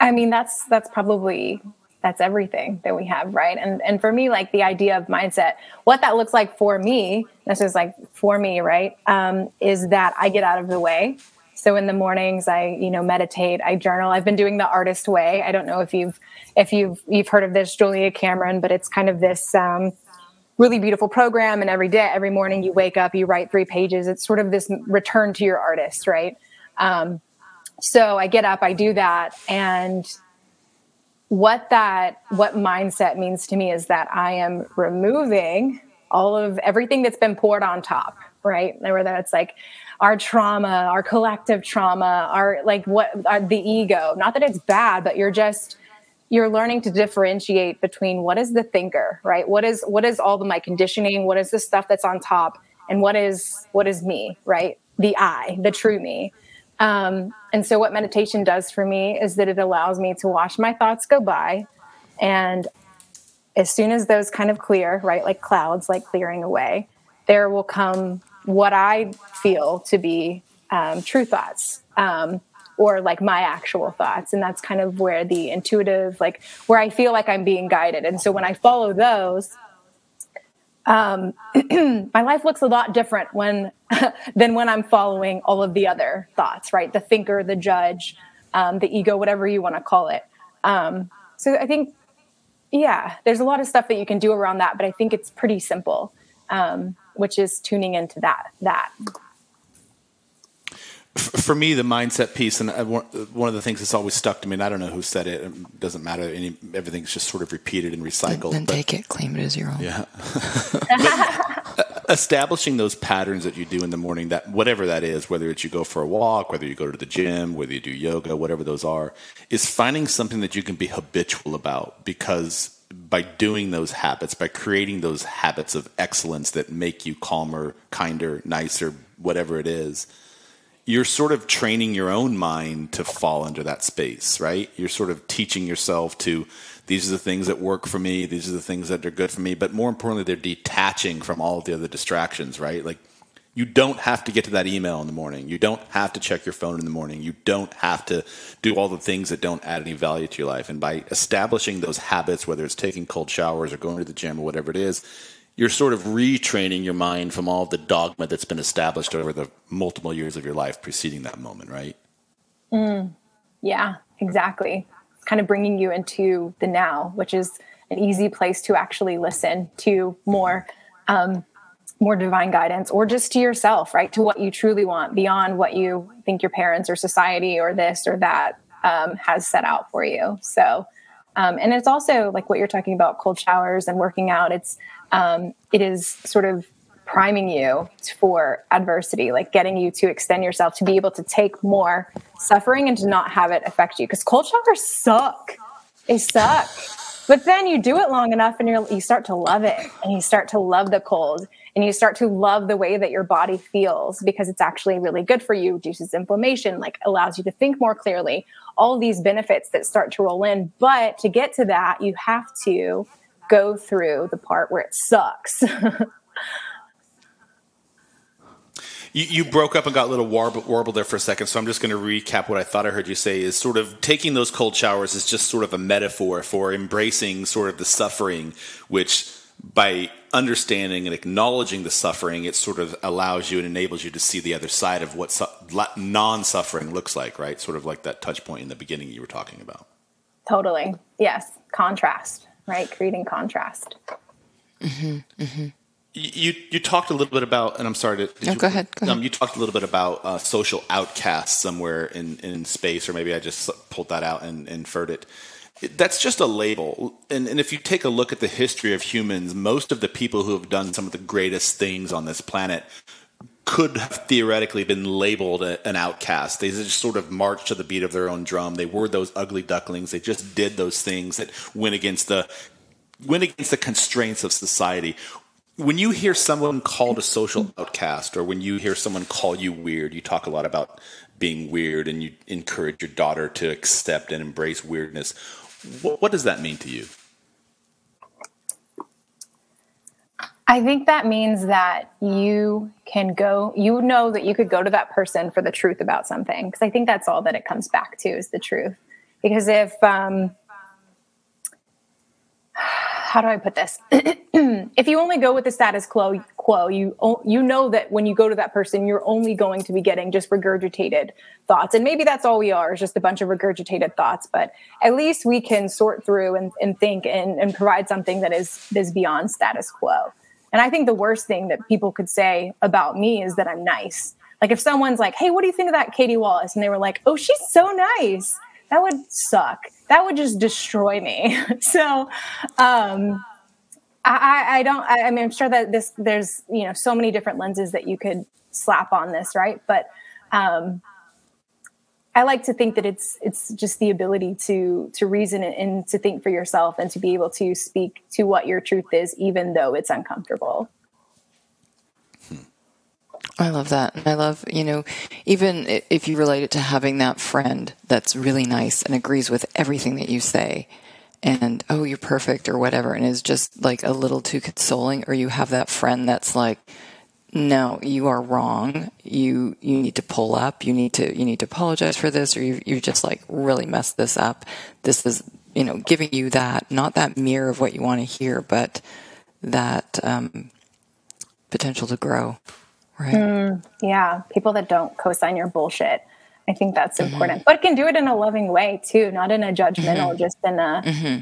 I mean that's that's probably that's everything that we have right? And and for me like the idea of mindset what that looks like for me this is like for me right um, is that i get out of the way. So in the mornings i you know meditate i journal. I've been doing the artist way. I don't know if you've if you've you've heard of this julia cameron but it's kind of this um, really beautiful program. And every day every morning you wake up you write three pages. It's sort of this return to your artist right? Um, so i get up i do that. And what that what mindset means to me is that i am removing all of everything that's been poured on top right? Whether it's like our trauma our collective trauma our like what our, the ego. Not that it's bad but you're just you're learning to differentiate between what is the thinker right? What is what is all the my conditioning? What is the stuff that's on top? And what is what is me right? The i the true me um, and so what meditation does for me is that it allows me to watch my thoughts go by. And as soon as those kind of clear right like clouds like clearing away there will come what i feel to be um, true thoughts um, or like my actual thoughts. And that's kind of where the intuitive like where i feel like i'm being guided. And so when i follow those um, my life looks a lot different when than when i'm following all of the other thoughts right? The thinker the judge um, the ego whatever you want to call it. Um, so i think yeah there's a lot of stuff that you can do around that but i think it's pretty simple um, which is tuning into that that for me, the mindset piece, and uh, uh, one of the things that's always stuck to me, and I don't know who said it, it doesn't matter. Any, everything's just sort of repeated and recycled. Then, then but, take it, claim it as your own. Yeah. Uh, establishing those patterns that you do in the morning, that whatever that is, whether it's you go for a walk, whether you go to the gym, whether you do yoga, whatever those are, is finding something that you can be habitual about because by doing those habits, by creating those habits of excellence that make you calmer, kinder, nicer, whatever it is, you're sort of training your own mind to fall into that space, right? You're sort of teaching yourself to these are the things that work for me, these are the things that are good for me, but more importantly, they're detaching from all of the other distractions, right? Like you don't have to get to that email in the morning. You don't have to check your phone in the morning. You don't have to do all the things that don't add any value to your life. And by establishing those habits, whether it's taking cold showers or going to the gym or whatever it is, you're sort of retraining your mind from all the dogma that's been established over the multiple years of your life preceding that moment, right? Mm, yeah, exactly. It's kind of bringing you into the now, which is an easy place to actually listen to more, um, more divine guidance, or just to yourself, right? To what you truly want beyond what you think your parents or society or this or that um, has set out for you. So, um, and it's also like what you're talking about cold showers and working out. It's um, it is sort of priming you for adversity, like getting you to extend yourself to be able to take more suffering and to not have it affect you. Because cold showers suck. They suck. But then you do it long enough and you you start to love it and you start to love the cold and you start to love the way that your body feels because it's actually really good for you, reduces inflammation, like allows you to think more clearly. All these benefits that start to roll in. But to get to that, you have to go through the part where it sucks. You, you, broke up and got a little warble, warble there for a second, so I'm just going to recap what I thought I heard you say. Is sort of taking those cold showers is just sort of a metaphor for embracing sort of the suffering, which by understanding and acknowledging the suffering, it sort of allows you and enables you to see the other side of what su- non-suffering looks like, right? Sort of like that touch point in the beginning you were talking about. Totally. Yes. Contrast right? Creating contrast. Mm-hmm, mm-hmm. You you talked a little bit about, and I'm sorry to no, you, go ahead. Go um, ahead. you talked a little bit about uh, social outcasts somewhere in, in space, or maybe I just pulled that out and inferred it. That's just a label, and, and if you take a look at the history of humans, most of the people who have done some of the greatest things on this planet could have theoretically been labeled a, an outcast. They just sort of marched to the beat of their own drum. They were those ugly ducklings. They just did those things that went against the went against the constraints of society. When you hear someone called a social outcast, or when you hear someone call you weird, you talk a lot about being weird, and you encourage your daughter to accept and embrace weirdness. What, what does that mean to you? I think that means that you can go, you know that you could go to that person for the truth about something. Because I think that's all that it comes back to is the truth. Because if, um, how do I put this? if you only go with the status quo, quo, you you know that when you go to that person, you're only going to be getting just regurgitated thoughts, and maybe that's all we are, is just a bunch of regurgitated thoughts. But at least we can sort through and, and think and, and provide something that is is beyond status quo. And I think the worst thing that people could say about me is that I'm nice. Like if someone's like, "Hey, what do you think of that Katie Wallace?" and they were like, "Oh, she's so nice." That would suck. That would just destroy me. so, um, I, I don't. I, I mean, I'm sure that this there's you know so many different lenses that you could slap on this, right? But um, I like to think that it's it's just the ability to to reason and to think for yourself and to be able to speak to what your truth is, even though it's uncomfortable. Hmm. I love that. And I love, you know, even if you relate it to having that friend that's really nice and agrees with everything that you say and, oh, you're perfect or whatever, and is just like a little too consoling, or you have that friend that's like, no, you are wrong. You you need to pull up. You need to you need to apologize for this, or you you just like really messed this up. This is you know giving you that not that mirror of what you want to hear, but that um, potential to grow. Right. Mm, yeah, people that don't co-sign your bullshit. I think that's mm-hmm. important, mm-hmm. but can do it in a loving way too, not in a judgmental, mm-hmm. just in a. Mm-hmm.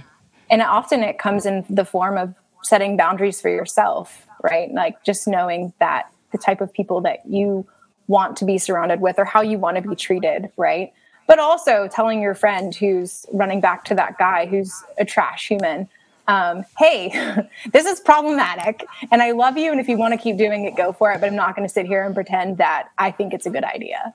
And often it comes in the form of setting boundaries for yourself right? Like just knowing that the type of people that you want to be surrounded with or how you want to be treated, right? But also telling your friend who's running back to that guy who's a trash human, um, hey, this is problematic and I love you. And if you want to keep doing it, go for it. But I'm not going to sit here and pretend that I think it's a good idea.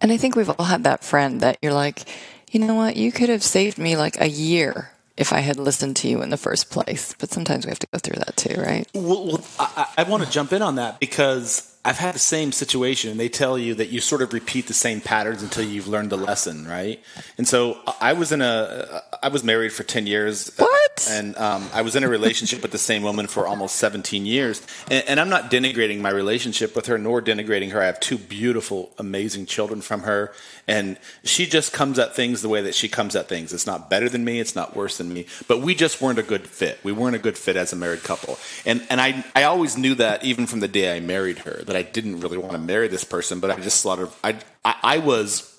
And I think we've all had that friend that you're like, you know what, you could have saved me like a year if I had listened to you in the first place. But sometimes we have to go through that too, right? Well, I, I want to jump in on that because I've had the same situation. And they tell you that you sort of repeat the same patterns until you've learned the lesson, right? And so I was in a, I was married for ten years. What? And um, I was in a relationship with the same woman for almost seventeen years. And, and, I'm not denigrating my relationship with her, nor denigrating her. I have two beautiful, amazing children from her, and she just comes at things the way that she comes at things. It's not better than me. It's not worse than me. But we just weren't a good fit. We weren't a good fit as a married couple. And and I I always knew that even from the day I married her that I didn't really want to marry this person. But I just sort of I I, I was.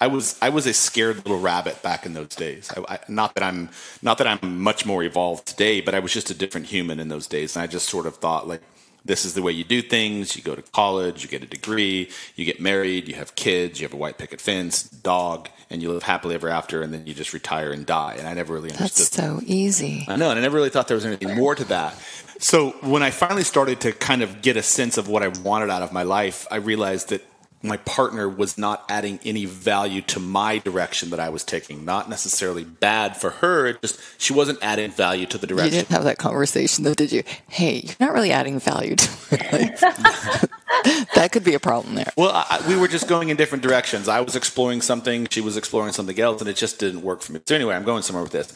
I was I was a scared little rabbit back in those days. I, I, not that I'm not that I'm much more evolved today, but I was just a different human in those days, and I just sort of thought like, this is the way you do things. You go to college, you get a degree, you get married, you have kids, you have a white picket fence, dog, and you live happily ever after, and then you just retire and die. And I never really understood. That's so easy. I know, and I never really thought there was anything more to that. So when I finally started to kind of get a sense of what I wanted out of my life, I realized that my partner was not adding any value to my direction that I was taking. Not necessarily bad for her, just she wasn't adding value to the direction. You didn't have that conversation though, did you? Hey, you're not really adding value to life. that could be a problem there. Well, I, we were just going in different directions. I was exploring something, she was exploring something else, and it just didn't work for me. So anyway, I'm going somewhere with this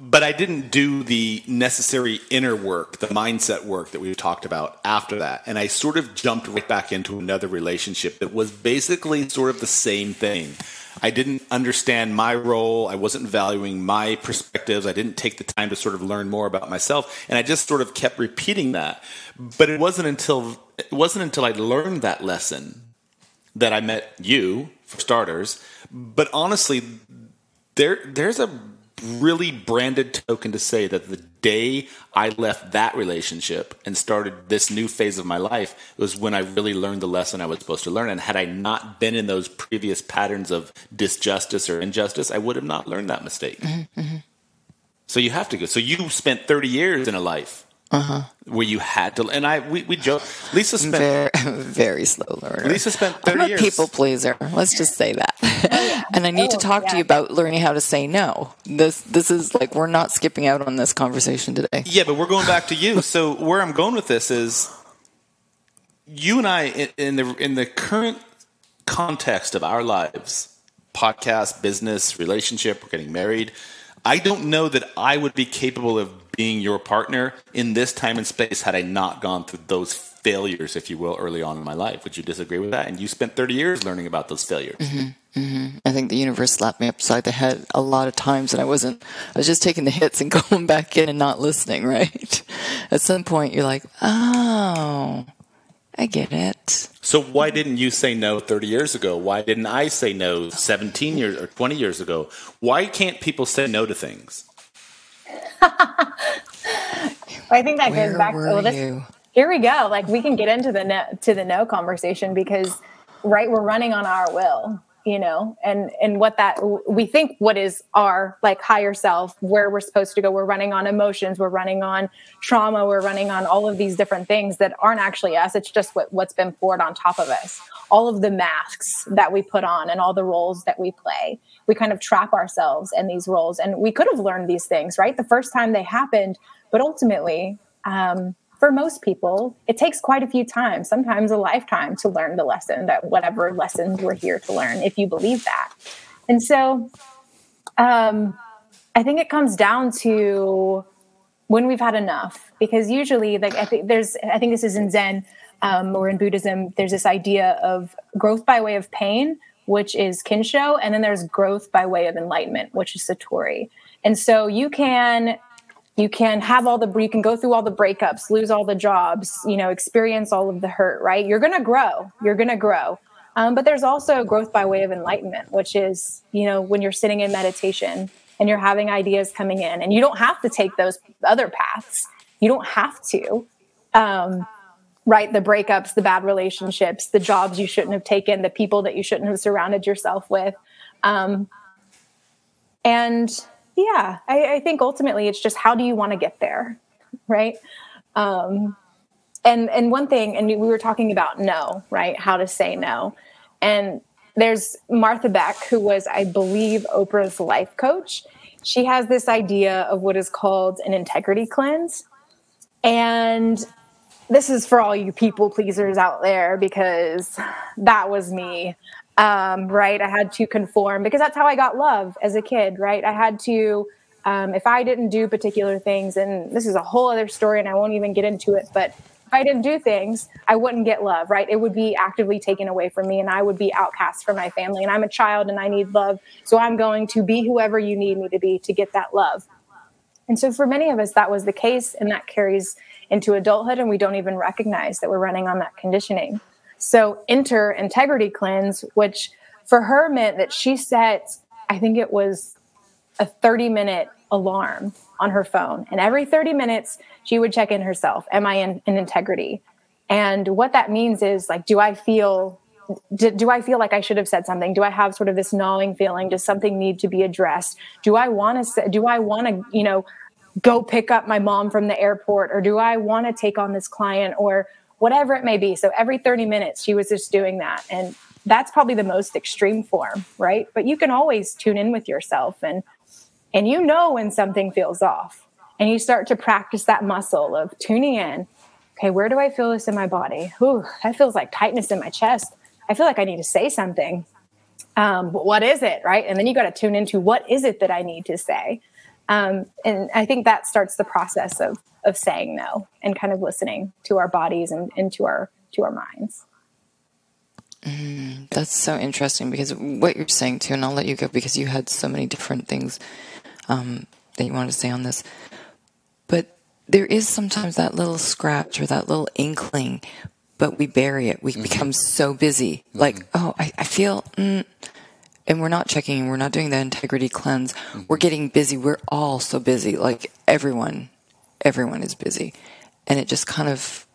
but I didn't do the necessary inner work, the mindset work that we talked about after that. And I sort of jumped right back into another relationship that was basically sort of the same thing. I didn't understand my role. I wasn't valuing my perspectives. I didn't take the time to sort of learn more about myself. And I just sort of kept repeating that. But it wasn't until it wasn't until I learned that lesson that I met you, for starters. But honestly, there there's a really branded token to say that the day I left that relationship and started this new phase of my life was when I really learned the lesson I was supposed to learn. And had I not been in those previous patterns of disjustice or injustice, I would have not learned that mistake. Mm-hmm, mm-hmm. So you have to go. So you spent 30 years in a life uh-huh. where you had to. And I, we, we joke. Lisa spent very, very slow learner. Lisa spent 30 I'm a years. people pleaser. Let's just say that. and I need oh, to talk yeah. to you about learning how to say no. This, this is like we're not skipping out on this conversation today. Yeah, but we're going back to you. so where I'm going with this is, you and I in, in the in the current context of our lives, podcast, business, relationship, we're getting married. I don't know that I would be capable of being your partner in this time and space had I not gone through those failures, if you will, early on in my life. Would you disagree with that? And you spent 30 years learning about those failures. Mm-hmm, mm-hmm. I think the universe slapped me upside the head a lot of times, and I wasn't, I was just taking the hits and going back in and not listening, right? At some point, you're like, oh, I get it. So why didn't you say no 30 years ago? Why didn't I say no 17 years or 20 years ago? Why can't people say no to things? I think that Where goes back to well, this, here we go. Like we can get into the no, to the no conversation because right, we're running on our will, you know, and and what that we think what is our like higher self, where we're supposed to go. We're running on emotions, we're running on trauma, we're running on all of these different things that aren't actually us. It's just what what's been poured on top of us. All of the masks that we put on and all the roles that we play. We kind of trap ourselves in these roles, and we could have learned these things right the first time they happened, but ultimately. Um, for most people, it takes quite a few times, sometimes a lifetime, to learn the lesson that whatever lessons we're here to learn, if you believe that. And so um, I think it comes down to when we've had enough, because usually, like, I think there's, I think this is in Zen um, or in Buddhism, there's this idea of growth by way of pain, which is Kensho, and then there's growth by way of enlightenment, which is Satori. And so you can you can have all the you can go through all the breakups lose all the jobs you know experience all of the hurt right? You're going to grow you're going to grow. Um, but there's also growth by way of enlightenment which is you know when you're sitting in meditation and you're having ideas coming in and you don't have to take those other paths you don't have to um, right? The breakups the bad relationships the jobs you shouldn't have taken the people that you shouldn't have surrounded yourself with um, and yeah I, I, think ultimately it's just how do you want to get there right? Um, and and one thing and we were talking about no right? How to say no. And there's martha beck who was i believe oprah's life coach. She has this idea of what is called an integrity cleanse. And this is for all you people pleasers out there because that was me um, right? I had to conform because that's how I got love as a kid, right? I had to, um, if I didn't do particular things, and this is a whole other story and I won't even get into it, but if I didn't do things, I wouldn't get love, right? It would be actively taken away from me and I would be outcast from my family. And I'm a child and I need love. So I'm going to be whoever you need me to be to get that love. And so for many of us, that was the case, and that carries into adulthood, and we don't even recognize that we're running on that conditioning. So enter integrity cleanse, which for her meant that she set, I think it was a 30 minute alarm on her phone. And every 30 minutes, she would check in herself Am I in, in integrity? And what that means is like, do I feel do, do, I feel like I should have said something? Do I have sort of this gnawing feeling? Does something need to be addressed? Do I want to do I want to, you know, go pick up my mom from the airport or do I want to take on this client or whatever it may be. So every 30 minutes, she was just doing that. And that's probably the most extreme form, right? But you can always tune in with yourself and and you know when something feels off. And you start to practice that muscle of tuning in. Okay, where do I feel this in my body? Ooh, that feels like tightness in my chest. I feel like I need to say something. Um, but what is it, right? And then you got to tune into what is it that I need to say. Um, and I think that starts the process of of saying no and kind of listening to our bodies and, and to our to our minds. Mm, that's so interesting because what you're saying too, and I'll let you go because you had so many different things um, that you wanted to say on this. But there is sometimes that little scratch or that little inkling, but we bury it. We mm-hmm. become so busy. Mm-hmm. Like, oh, I, I feel, mm, and we're not checking, we're not doing the integrity cleanse. Mm-hmm. We're getting busy. We're all so busy. Like everyone everyone is busy and it just kind of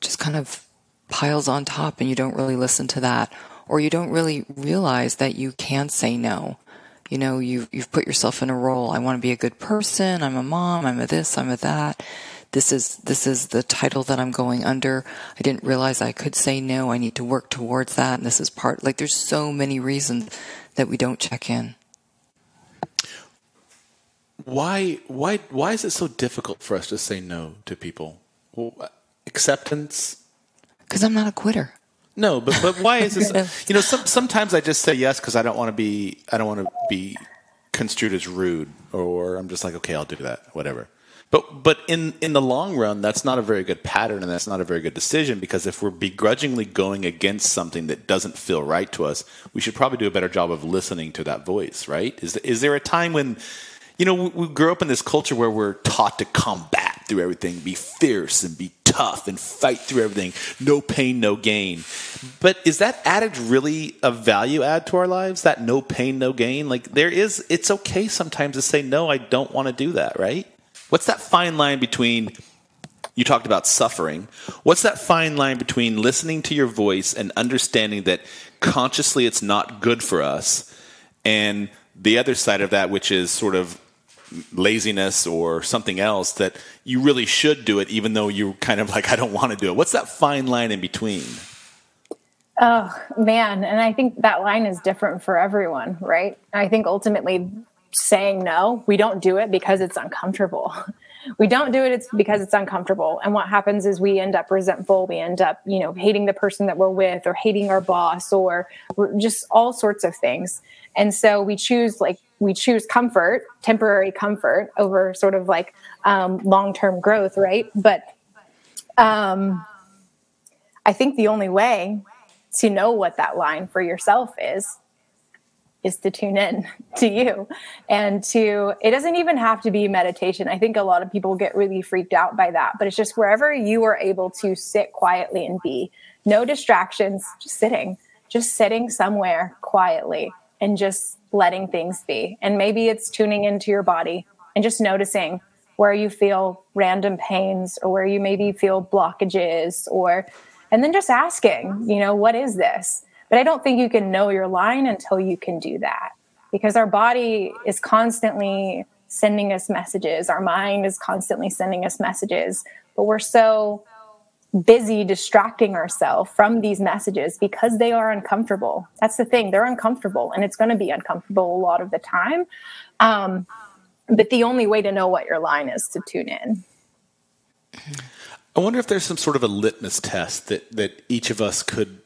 just kind of piles on top and you don't really listen to that or you don't really realize that you can say no you know you've, you've put yourself in a role i want to be a good person i'm a mom i'm a this i'm a that this is this is the title that i'm going under i didn't realize i could say no i need to work towards that and this is part like there's so many reasons that we don't check in why why why is it so difficult for us to say no to people? Well, acceptance. Because I'm not a quitter. No, but but why is this? you know, some, sometimes I just say yes because I don't want to be I don't want to be construed as rude, or I'm just like, okay, I'll do that, whatever. But but in in the long run, that's not a very good pattern, and that's not a very good decision because if we're begrudgingly going against something that doesn't feel right to us, we should probably do a better job of listening to that voice, right? Is is there a time when you know, we, grew up in this culture where we're taught to combat through everything, be fierce and be tough and fight through everything. No pain, no gain. But is that adage really a value add to our lives? That no pain, no gain? Like there is, it's okay sometimes to say, no, I don't want to do that, right? What's that fine line between you talked about suffering. What's that fine line between listening to your voice and understanding that consciously it's not good for us and the other side of that which is sort of laziness or something else that you really should do it even though you're kind of like I don't want to do it. What's that fine line in between? Oh, man, and I think that line is different for everyone, right? I think ultimately saying no, we don't do it because it's uncomfortable. we don't do it it's because it's uncomfortable. And what happens is we end up resentful. We end up you know hating the person that we're with or hating our boss or just all sorts of things. And so we choose like we choose comfort temporary comfort over sort of like um, long-term growth right? But um, i think the only way to know what that line for yourself is is to tune in to you and to it doesn't even have to be meditation. I think a lot of people get really freaked out by that but it's just wherever you are able to sit quietly and be no distractions just sitting just sitting somewhere quietly and just letting things be. And maybe it's tuning into your body and just noticing where you feel random pains or where you maybe feel blockages or and then just asking you know what is this but I don't think you can know your line until you can do that because our body is constantly sending us messages. Our mind is constantly sending us messages, but we're so busy distracting ourselves from these messages because they are uncomfortable. That's the thing, they're uncomfortable and it's going to be uncomfortable a lot of the time. Um, but the only way to know what your line is to tune in. I wonder if there's some sort of a litmus test that, that each of us could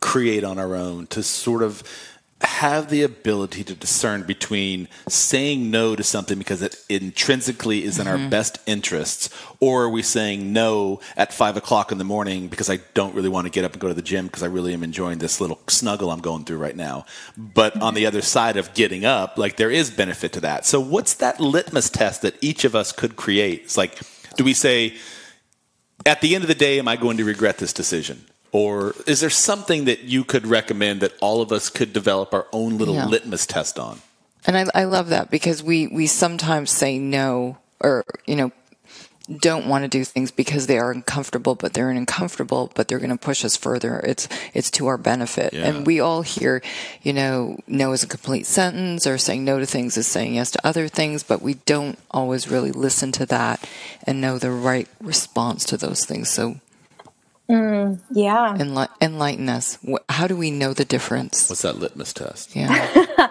create on our own to sort of have the ability to discern between saying no to something because it intrinsically is in mm-hmm. our best interests, or are we saying no at five o'clock in the morning because I don't really want to get up and go to the gym because I really am enjoying this little snuggle I'm going through right now. But on the other side of getting up, like there is benefit to that. So what's that litmus test that each of us could create? It's like, do we say, at the end of the day, am I going to regret this decision? Or is there something that you could recommend that all of us could develop our own little yeah. litmus test on? And I, I love that because we, we sometimes say no or, you know, don't want to do things because they are uncomfortable, but they're uncomfortable, but they're going to push us further. It's it's to our benefit, yeah. and we all hear, you know, no is a complete sentence, or saying no to things is saying yes to other things, but we don't always really listen to that and know the right response to those things. So Mm, yeah. Enli- enlighten us. How do we know the difference? What's that litmus test? Yeah. uh,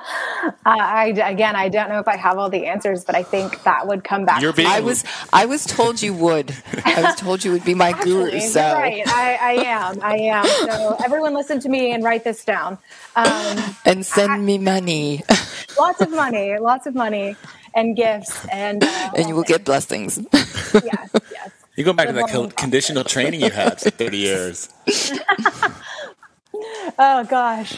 I again, I don't know if I have all the answers, but I think that would come back. You're being- I was, I was told you would. I was told you would be my Actually, guru. So. right, I, I, am. I am. So everyone, listen to me and write this down. Um, and send I, me money. lots of money. Lots of money and gifts, and uh, and you will get blessings. yes. Yes. You go back to that conditional training you had for 30 years. oh, gosh.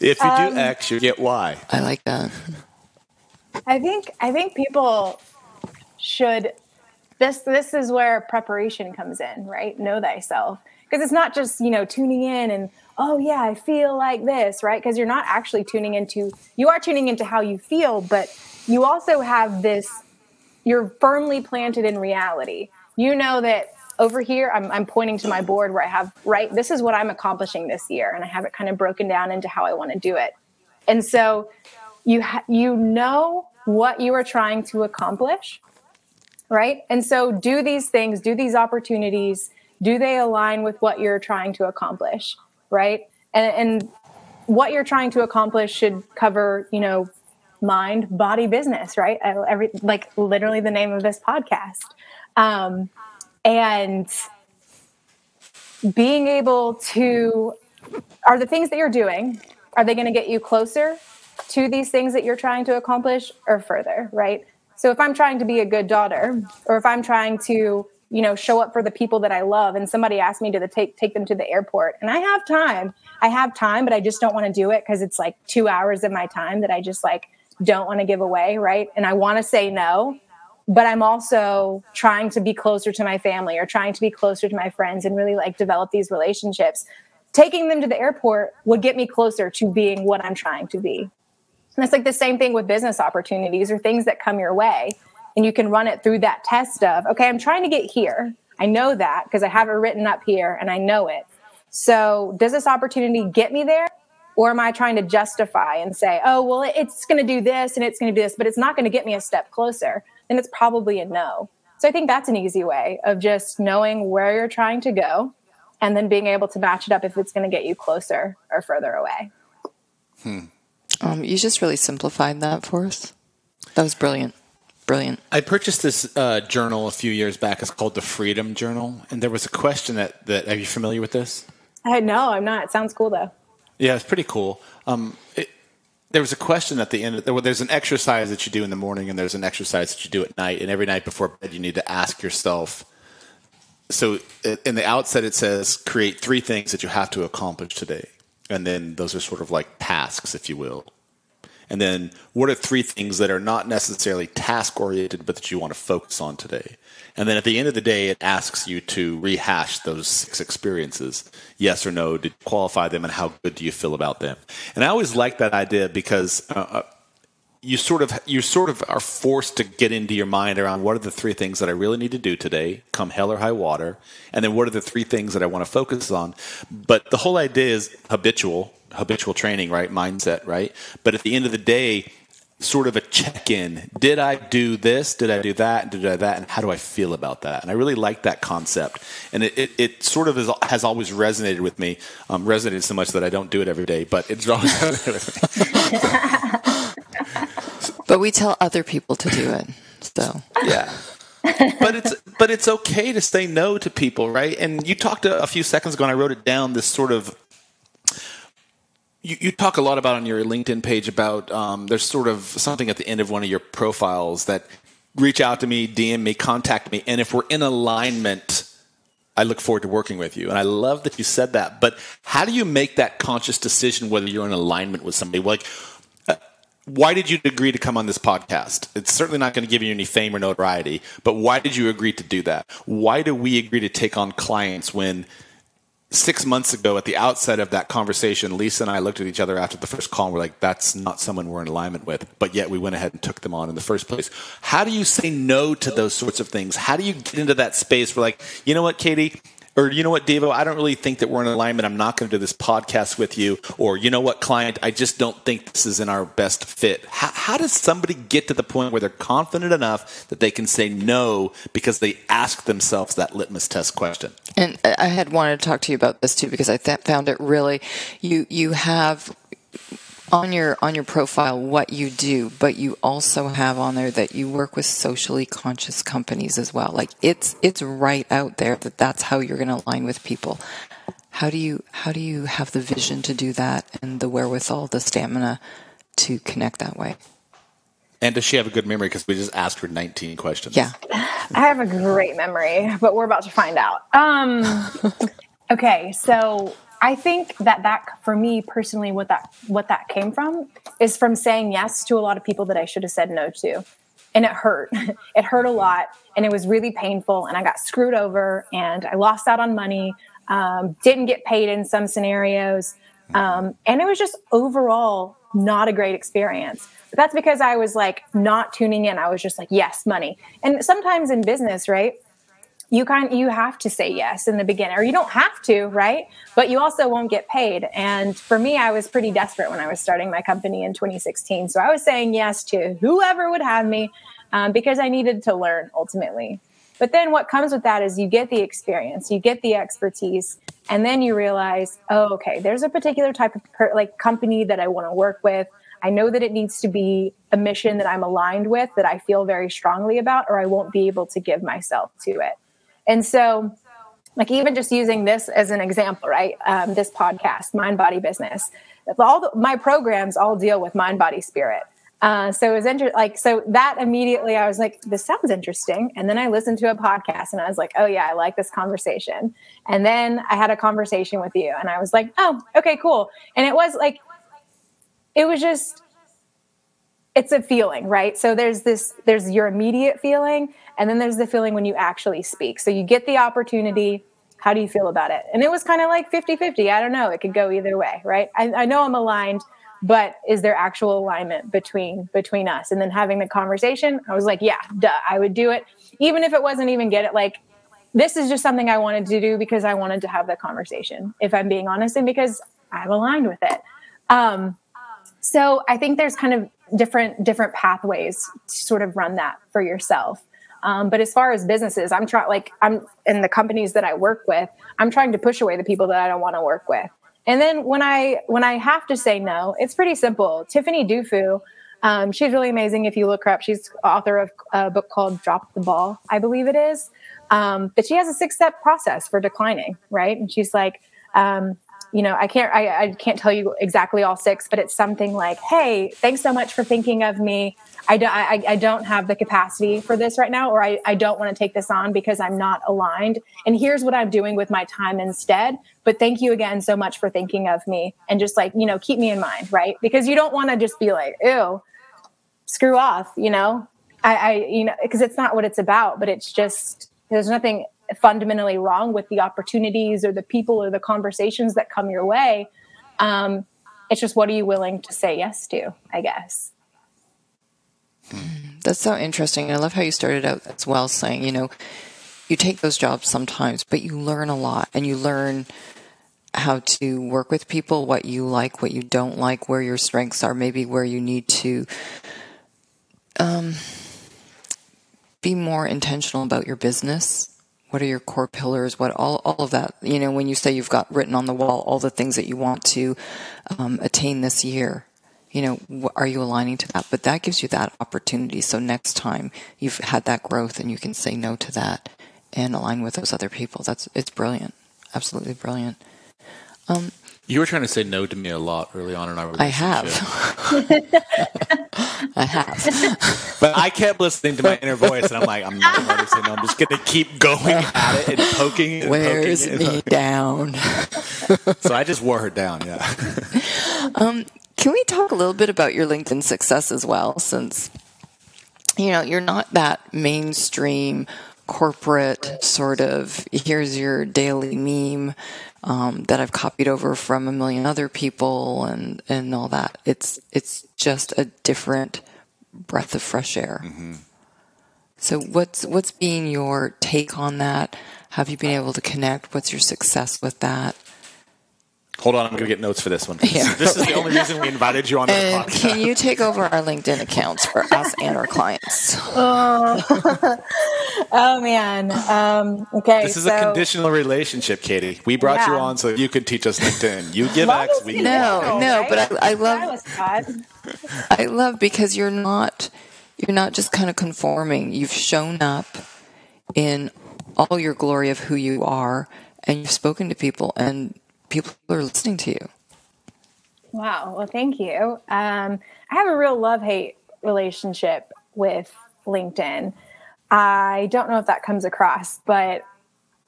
If you um, do X, you get Y. I like that. I think I think people should this this is where preparation comes in, right? Know thyself. Because it's not just, you know, tuning in and oh yeah, I feel like this, right? Because you're not actually tuning into you are tuning into how you feel, but you also have this you're firmly planted in reality you know that over here I'm, I'm, pointing to my board where i have right this is what i'm accomplishing this year and i have it kind of broken down into how i want to do it. And so you ha- you know what you are trying to accomplish right? And so do these things do these opportunities do they align with what you're trying to accomplish right? And, and what you're trying to accomplish should cover you know mind body business right? Uh, every like literally the name of this podcast um, and being able to, are the things that you're doing, are they going to get you closer to these things that you're trying to accomplish or further, right? So if I'm trying to be a good daughter, or if I'm trying to, you know, show up for the people that I love, and somebody asked me to the, take take them to the airport, and I have time, I have time, but I just don't want to do it because it's like two hours of my time that I just like don't want to give away, right? And I want to say no, but I'm also trying to be closer to my family or trying to be closer to my friends and really like develop these relationships. Taking them to the airport would get me closer to being what I'm trying to be. And it's like the same thing with business opportunities or things that come your way. and you can run it through that test of, okay, I'm trying to get here. I know that because I have it written up here and I know it. So, does this opportunity get me there? Or am I trying to justify and say, oh, well, it's going to do this and it's going to do this, but it's not going to get me a step closer? Then it's probably a no. So, I think that's an easy way of just knowing where you're trying to go and then being able to match it up if it's going to get you closer or further away. Hmm. Um, you just really simplified that for us. That was brilliant. Brilliant. I purchased this uh, journal a few years back. It's called the Freedom Journal, and there was a question that that. Are you familiar with this? I no, I'm not. It sounds cool though. Yeah, it's pretty cool. Um, it, there was a question at the end. There, there's an exercise that you do in the morning, and there's an exercise that you do at night. And every night before bed, you need to ask yourself. So, in the outset, it says create three things that you have to accomplish today, and then those are sort of like tasks, if you will. And then what are three things that are not necessarily task oriented, but that you want to focus on today? And then at the end of the day, it asks you to rehash those six experiences. Yes or no, did qualify them and how good do you feel about them? And I always like that idea because uh, uh, you sort of you sort of are forced to get into your mind around what are the three things that I really need to do today, come hell or high water, and then what are the three things that I want to focus on. But the whole idea is habitual, habitual training, right? Mindset, right? But at the end of the day, sort of a check in. Did I do this? Did I do that? Did I do that? And how do I feel about that? And I really like that concept. And it, it, it sort of is, has always resonated with me. Um, resonated so much that I don't do it every day, but it's always resonated with me. but we tell other people to do it. So yeah. but it's but it's okay to say no to people, right? And you talked a, a few seconds ago, and I wrote it down. This sort of you, you, talk a lot about on your LinkedIn page about um, there's sort of something at the end of one of your profiles that reach out to me, DM me, contact me, and if we're in alignment, I look forward to working with you. And I love that you said that. But how do you make that conscious decision whether you're in alignment with somebody? Like, uh, why did you agree to come on this podcast? It's certainly not going to give you any fame or notoriety, but why did you agree to do that? Why do we agree to take on clients when six months ago at the outset of that conversation, Lisa and I looked at each other after the first call and we're like, that's not someone we're in alignment with. But yet we went ahead and took them on in the first place. How do you say no to those sorts of things? How do you get into that space where like, you know what, Katie? Or you know what, Devo, I don't really think that we're in alignment. I'm not going to do this podcast with you. Or you know what, client, I just don't think this is in our best fit. How, how does somebody get to the point where they're confident enough that they can say no because they ask themselves that litmus test question? And I had wanted to talk to you about this too because I th- found it really you you have on your on your profile what you do, but you also have on there that you work with socially conscious companies as well. Like it's it's right out there that that's how you're going to align with people. How do you how do you have the vision to do that and the wherewithal, the stamina to connect that way? And does she have a good memory? Because we just asked her 19 questions. Yeah. I have a great memory, but we're about to find out. Um, okay, so I think that that for me personally, what that what that came from is from saying yes to a lot of people that I should have said no to, and it hurt. it hurt a lot, and it was really painful, and I got screwed over, and I lost out on money, um, didn't get paid in some scenarios, um, and it was just overall not a great experience. But that's because I was like not tuning in. I was just like yes, money, and sometimes in business, right? You kind you have to say yes in the beginning or you don't have to right? But you also won't get paid. And for me i was pretty desperate when i was starting my company in 2016 so i was saying yes to whoever would have me um, because i needed to learn ultimately. But then what comes with that is you get the experience you get the expertise and then you realize oh okay there's a particular type of per- like company that i want to work with. I know that it needs to be a mission that I'm aligned with, that I feel very strongly about, or I won't be able to give myself to it. And so, like even just using this as an example, right? Um, this podcast, Mind Body Business, all the, my programs all deal with mind, body, spirit. Uh, so it was inter- like so that immediately I was like, this sounds interesting. And then I listened to a podcast and I was like, oh yeah, I like this conversation. And then I had a conversation with you and I was like, oh, okay, cool. And it was like, it was just it's a feeling, right? So there's this, there's your immediate feeling, and then there's the feeling when you actually speak. So you get the opportunity, How do you feel about it? And it was kind of like 50 50. I don't know. It could go either way, right? I, I know I'm aligned, but is there actual alignment between between us? And then having the conversation, I was like, yeah, duh, I would do it. Even if it wasn't even get it, like, this is just something I wanted to do because I wanted to have the conversation, if I'm being honest, and because I'm aligned with it. Um, so I think there's kind of different different pathways to sort of run that for yourself. Um, but as far as businesses, I'm trying like I'm in the companies that I work with, I'm trying to push away the people that I don't want to work with. And then when I when I have to say no, it's pretty simple. Tiffany Dufu, um, she's really amazing. If you look her up, she's author of a book called Drop the Ball, I believe it is. Um, but she has a six step process for declining, right? And she's like, um, you know, I can't, I, I can't tell you exactly all six, but it's something like, Hey, thanks so much for thinking of me. I don't, I, I don't have the capacity for this right now, or I, I don't want to take this on because I'm not aligned. And here's what I'm doing with my time instead. But thank you again so much for thinking of me and just like, you know, keep me in mind, right? Because you don't want to just be like, ew, screw off, you know? I, I you know, because it's not what it's about, but it's just, there's nothing fundamentally wrong with the opportunities or the people or the conversations that come your way. Um, it's just what are you willing to say yes to, I guess. That's so interesting. I love how you started out as well saying, you know, you take those jobs sometimes, but you learn a lot and you learn how to work with people, what you like, what you don't like, where your strengths are, maybe where you need to um, be more intentional about your business what are your core pillars? What all, all of that you know when you say you've got written on the wall all the things that you want to um, attain this year you know are you aligning to that? But that gives you that opportunity. So next time you've had that growth and you can say no to that and align with those other people that's it's brilliant. Absolutely brilliant. Um, you were trying to say no to me a lot early on in our relationship. I have. I have. But I kept listening to my inner voice, and I'm like, I'm not going to say no. I'm just going to keep going at it and poking. And Wears poking me down. so I just wore her down. Yeah. Um, can we talk a little bit about your LinkedIn success as well? Since you know you're not that mainstream corporate sort of here's your daily meme um, that I've copied over from a million other people and and all that. It's it's just a different breath of fresh air. Mm-hmm. So what's what's been your take on that? Have you been able to connect? What's your success with that? Hold on, I'm going to get notes for this one. Yeah. This is the only reason we invited you on the podcast. Can you take over our LinkedIn accounts for us and our clients? Oh, oh man. Um, okay. This is so, a conditional relationship, Katie. We brought yeah. you on so you could teach us LinkedIn. You give X, we give No, no, right? but I, I love. I love because you're not you're not just kind of conforming. You've shown up in all your glory of who you are, and you've spoken to people and people are listening to you. Wow. Well, thank you. Um, I have a real love hate relationship with LinkedIn. I don't know if that comes across, but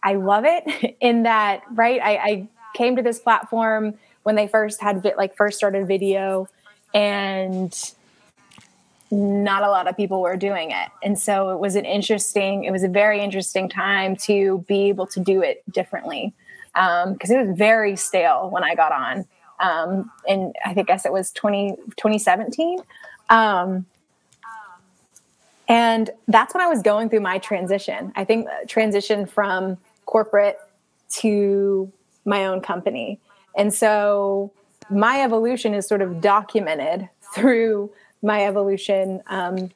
I love it in that, right? I, I came to this platform when they first had like first started video and not a lot of people were doing it. And so it was an interesting, it was a very interesting time to be able to do it differently because um, it was very stale when I got on. Um, and I think I guess it was 20, 2017. Um, and that's when I was going through my transition. I think uh, transition from corporate to my own company. And so my evolution is sort of documented through my evolution um,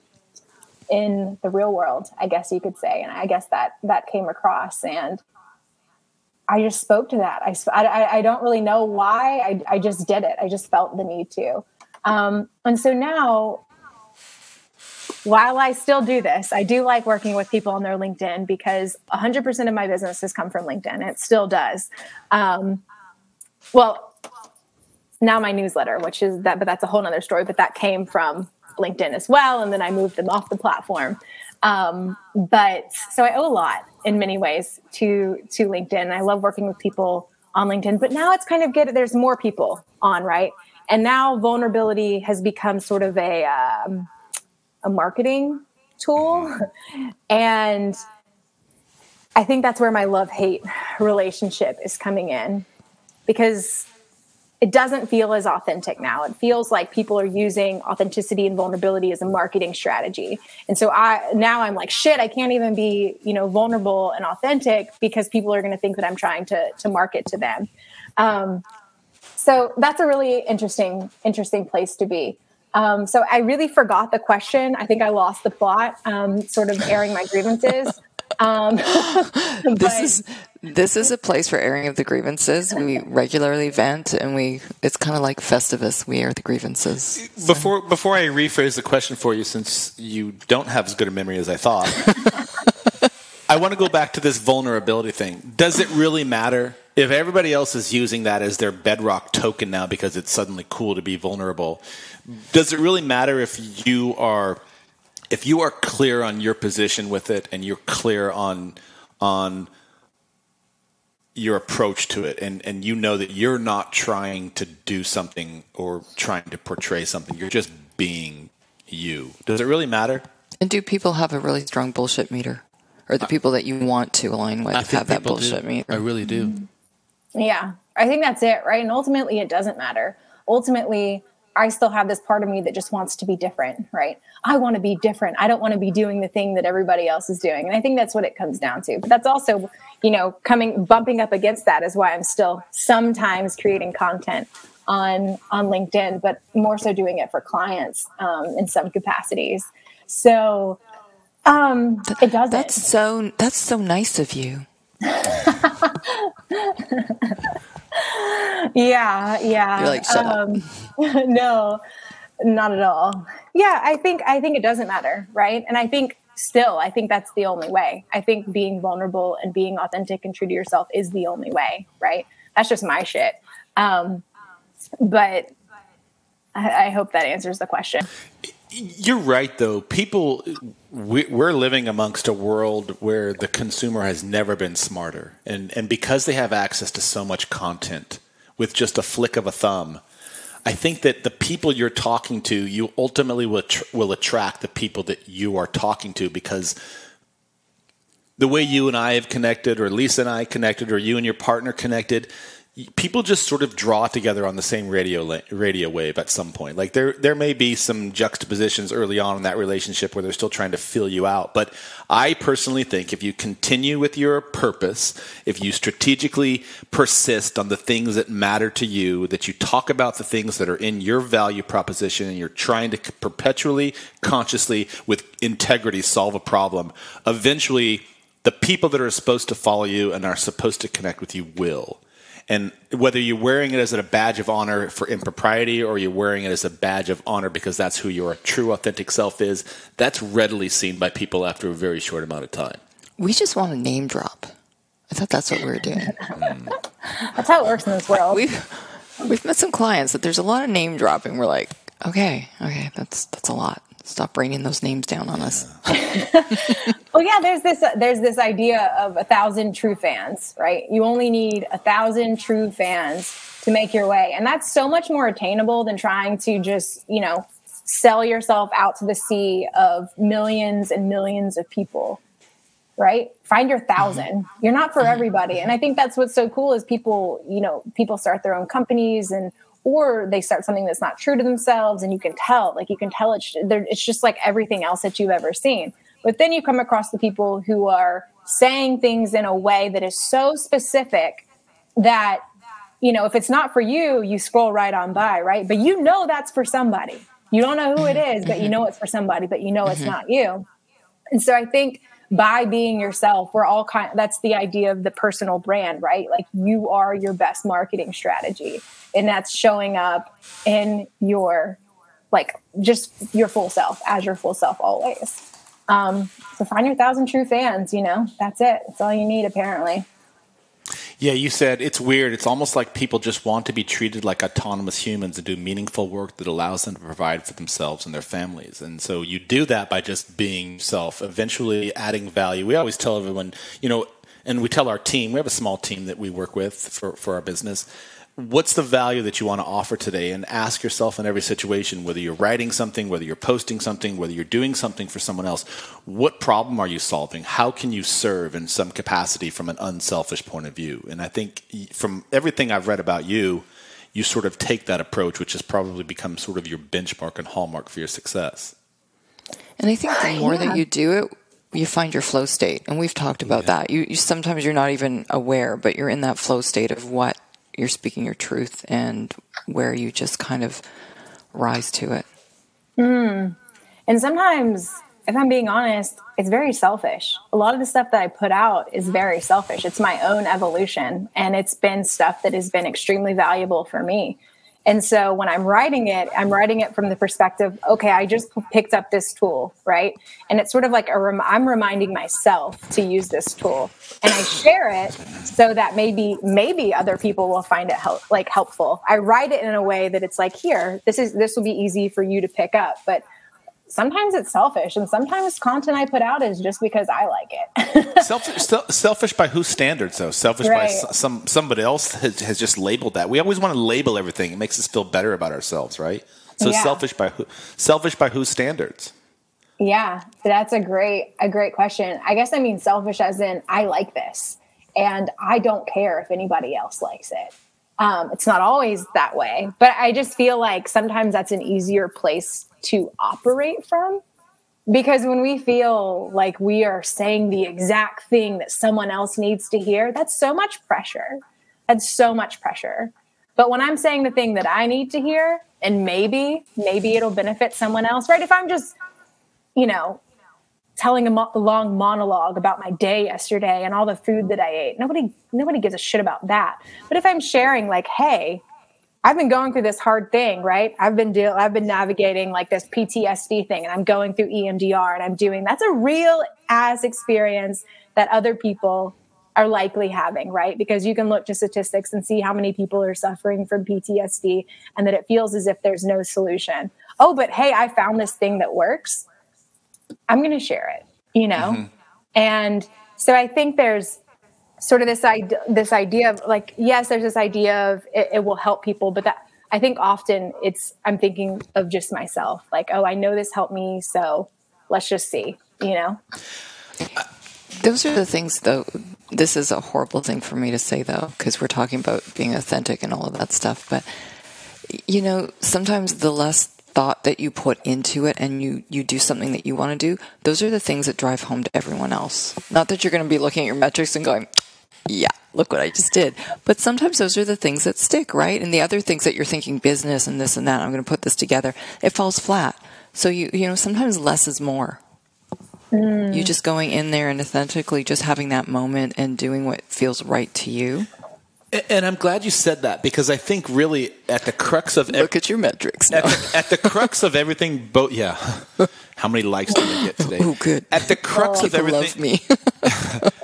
in the real world, I guess you could say. And I guess that that came across. And I just spoke to that. I, I, I don't really know why. I, I just did it. I just felt the need to. Um, and so now, while I still do this, I do like working with people on their LinkedIn because 100% of my business has come from LinkedIn. It still does. Um, well, now my newsletter, which is that, but that's a whole nother story. But that came from LinkedIn as well. And then I moved them off the platform. Um, but so I owe a lot in many ways to to LinkedIn. I love working with people on LinkedIn, but now it's kind of good. There's more people on, right? And now vulnerability has become sort of a um, a marketing tool, and I think that's where my love hate relationship is coming in because it doesn't feel as authentic now. It feels like people are using authenticity and vulnerability as a marketing strategy. And so I now I'm like, shit, I can't even be, you know, vulnerable and authentic because people are going to think that I'm trying to to market to them. Um, so that's a really interesting interesting place to be. Um, so I really forgot the question. I think I lost the plot. Um, sort of airing my grievances. Um, this is this is a place for airing of the grievances. We regularly vent, and we it's kind of like Festivus. We air the grievances. Before before I rephrase the question for you, since you don't have as good a memory as I thought, I want to go back to this vulnerability thing. Does it really matter if everybody else is using that as their bedrock token now because it's suddenly cool to be vulnerable? Does it really matter if you are if you are clear on your position with it and you're clear on on your approach to it and, and you know that you're not trying to do something or trying to portray something you're just being you. Does it really matter? And do people have a really strong bullshit meter? Or the people that you want to align with have that bullshit do. meter? I really do. Yeah. I think that's it right? And ultimately it doesn't matter. Ultimately I still have this part of me that just wants to be different, right? I want to be different. I don't want to be doing the thing that everybody else is doing. And I think that's what it comes down to. But that's also, you know, coming bumping up against that is why I'm still sometimes creating content on on LinkedIn, but more so doing it for clients um, in some capacities. So um, it does. That's so that's so nice of you. yeah, yeah. You're like, shut um, up. no, not at all. Yeah, I think I think it doesn't matter, right? And I think still, I think that's the only way. I think being vulnerable and being authentic and true to yourself is the only way, right? That's just my shit. Um, but I, I hope that answers the question. You're right, though. People, we, are living amongst a world where the consumer has never been smarter, and and because they have access to so much content with just a flick of a thumb, I think that the people you're talking to, you ultimately will will attract the people that you are talking to because the way you and I have connected, or Lisa and I connected, or you and your partner connected, people just sort of draw together on the same radio radio wave at some point. Like there there may be some juxtapositions early on in that relationship where they're still trying to fill you out, but I personally think if you continue with your purpose, if you strategically persist on the things that matter to you, that you talk about the things that are in your value proposition and you're trying to perpetually consciously with integrity solve a problem, eventually the people that are supposed to follow you and are supposed to connect with you will. And whether you're wearing it as a badge of honor for impropriety or you're wearing it as a badge of honor because that's who your true authentic self is, that's readily seen by people after a very short amount of time. We just want to name drop. I thought that's what we were doing. That's how it works in this world. We've we've met some clients that there's a lot of name dropping. We're like, okay, okay, that's that's a lot. Stop bringing those names down on us. well, yeah, there's this there's this idea of a thousand true fans, right? You only need a thousand true fans to make your way, and that's so much more attainable than trying to just you know sell yourself out to the sea of millions and millions of people right find your 1000 mm-hmm. you're not for everybody and i think that's what's so cool is people you know people start their own companies and or they start something that's not true to themselves and you can tell like you can tell it's it's just like everything else that you've ever seen. But then you come across the people who are saying things in a way that is so specific that you know if it's not for you you scroll right on by right? But you know that's for somebody. You don't know who it is but you know it's for somebody but you know it's mm-hmm. not you. And so i think by being yourself we're all kind that's the idea of the personal brand right? Like you are your best marketing strategy and that's showing up in your like just your full self as your full self always. Um so find your thousand true fans you know? That's it. That's all you need apparently yeah, you said it's weird. It's almost like people just want to be treated like autonomous humans and do meaningful work that allows them to provide for themselves and their families. And so you do that by just being self, eventually adding value. We always tell everyone, you know, and we tell our team, we have a small team that we work with for, for our business. What's the value that you want to offer today? And ask yourself in every situation whether you're writing something whether you're posting something whether you're doing something for someone else what problem are you solving? How can you serve in some capacity from an unselfish point of view? And i think from everything i've read about you you sort of take that approach which has probably become sort of your benchmark and hallmark for your success. And i think the uh, more yeah. that you do it you find your flow state. And we've talked about yeah. that. You, you sometimes you're not even aware but you're in that flow state of what you're speaking your truth and where you just kind of rise to it. Mm. And sometimes, if I'm being honest, it's very selfish. A lot of the stuff that I put out is very selfish. It's my own evolution, and it's been stuff that has been extremely valuable for me. And so when I'm writing it, I'm writing it from the perspective, okay, I just picked up this tool, right? And it's sort of like a rem- I'm reminding myself to use this tool, and I share it so that maybe maybe other people will find it help like helpful. I write it in a way that it's like, here, this is this will be easy for you to pick up, but sometimes it's selfish and sometimes content i put out is just because i like it. Selfish, selfish by whose standards though? Selfish right. by some somebody else has, has, just labeled that. We always want to label everything. It makes us feel better about ourselves right? So yeah. selfish by who selfish by whose standards? Yeah that's a great a great question. I guess i mean selfish as in i like this and i don't care if anybody else likes it. Um, it's not always that way but i just feel like sometimes that's an easier place to operate from. Because when we feel like we are saying the exact thing that someone else needs to hear, that's so much pressure. That's so much pressure. But when I'm saying the thing that I need to hear, and maybe, maybe it'll benefit someone else, right? If I'm just, you know, telling a mo- long monologue about my day yesterday and all the food that I ate, nobody, nobody gives a shit about that. But if I'm sharing, like, hey, I've been going through this hard thing, right? I've been deal I've been navigating like this PTSD thing and I'm going through EMDR and I'm doing that's a real ass experience that other people are likely having, right? Because you can look to statistics and see how many people are suffering from PTSD and that it feels as if there's no solution. Oh, but hey, I found this thing that works. I'm going to share it, you know? Mm-hmm. And so I think there's sort of this idea this idea of like yes there's this idea of it, it, will help people but that i think often it's i'm thinking of just myself like oh i know this helped me so let's just see you know? Those are the things though this is a horrible thing for me to say though because we're talking about being authentic and all of that stuff but you know sometimes the less thought that you put into it and you you do something that you want to do those are the things that drive home to everyone else. Not that you're going to be looking at your metrics and going yeah, look what I just did. But sometimes those are the things that stick, right? And the other things that you're thinking business and this and that, I'm going to put this together, it falls flat. So you you know, sometimes less is more. Mm. You just going in there and authentically just having that moment and doing what feels right to you. And I'm glad you said that because I think really at the crux of look at your metrics. At, the, at, the, crux of everything, both yeah. How many likes did we get today? Oh, good. At the crux oh, of everything, love me.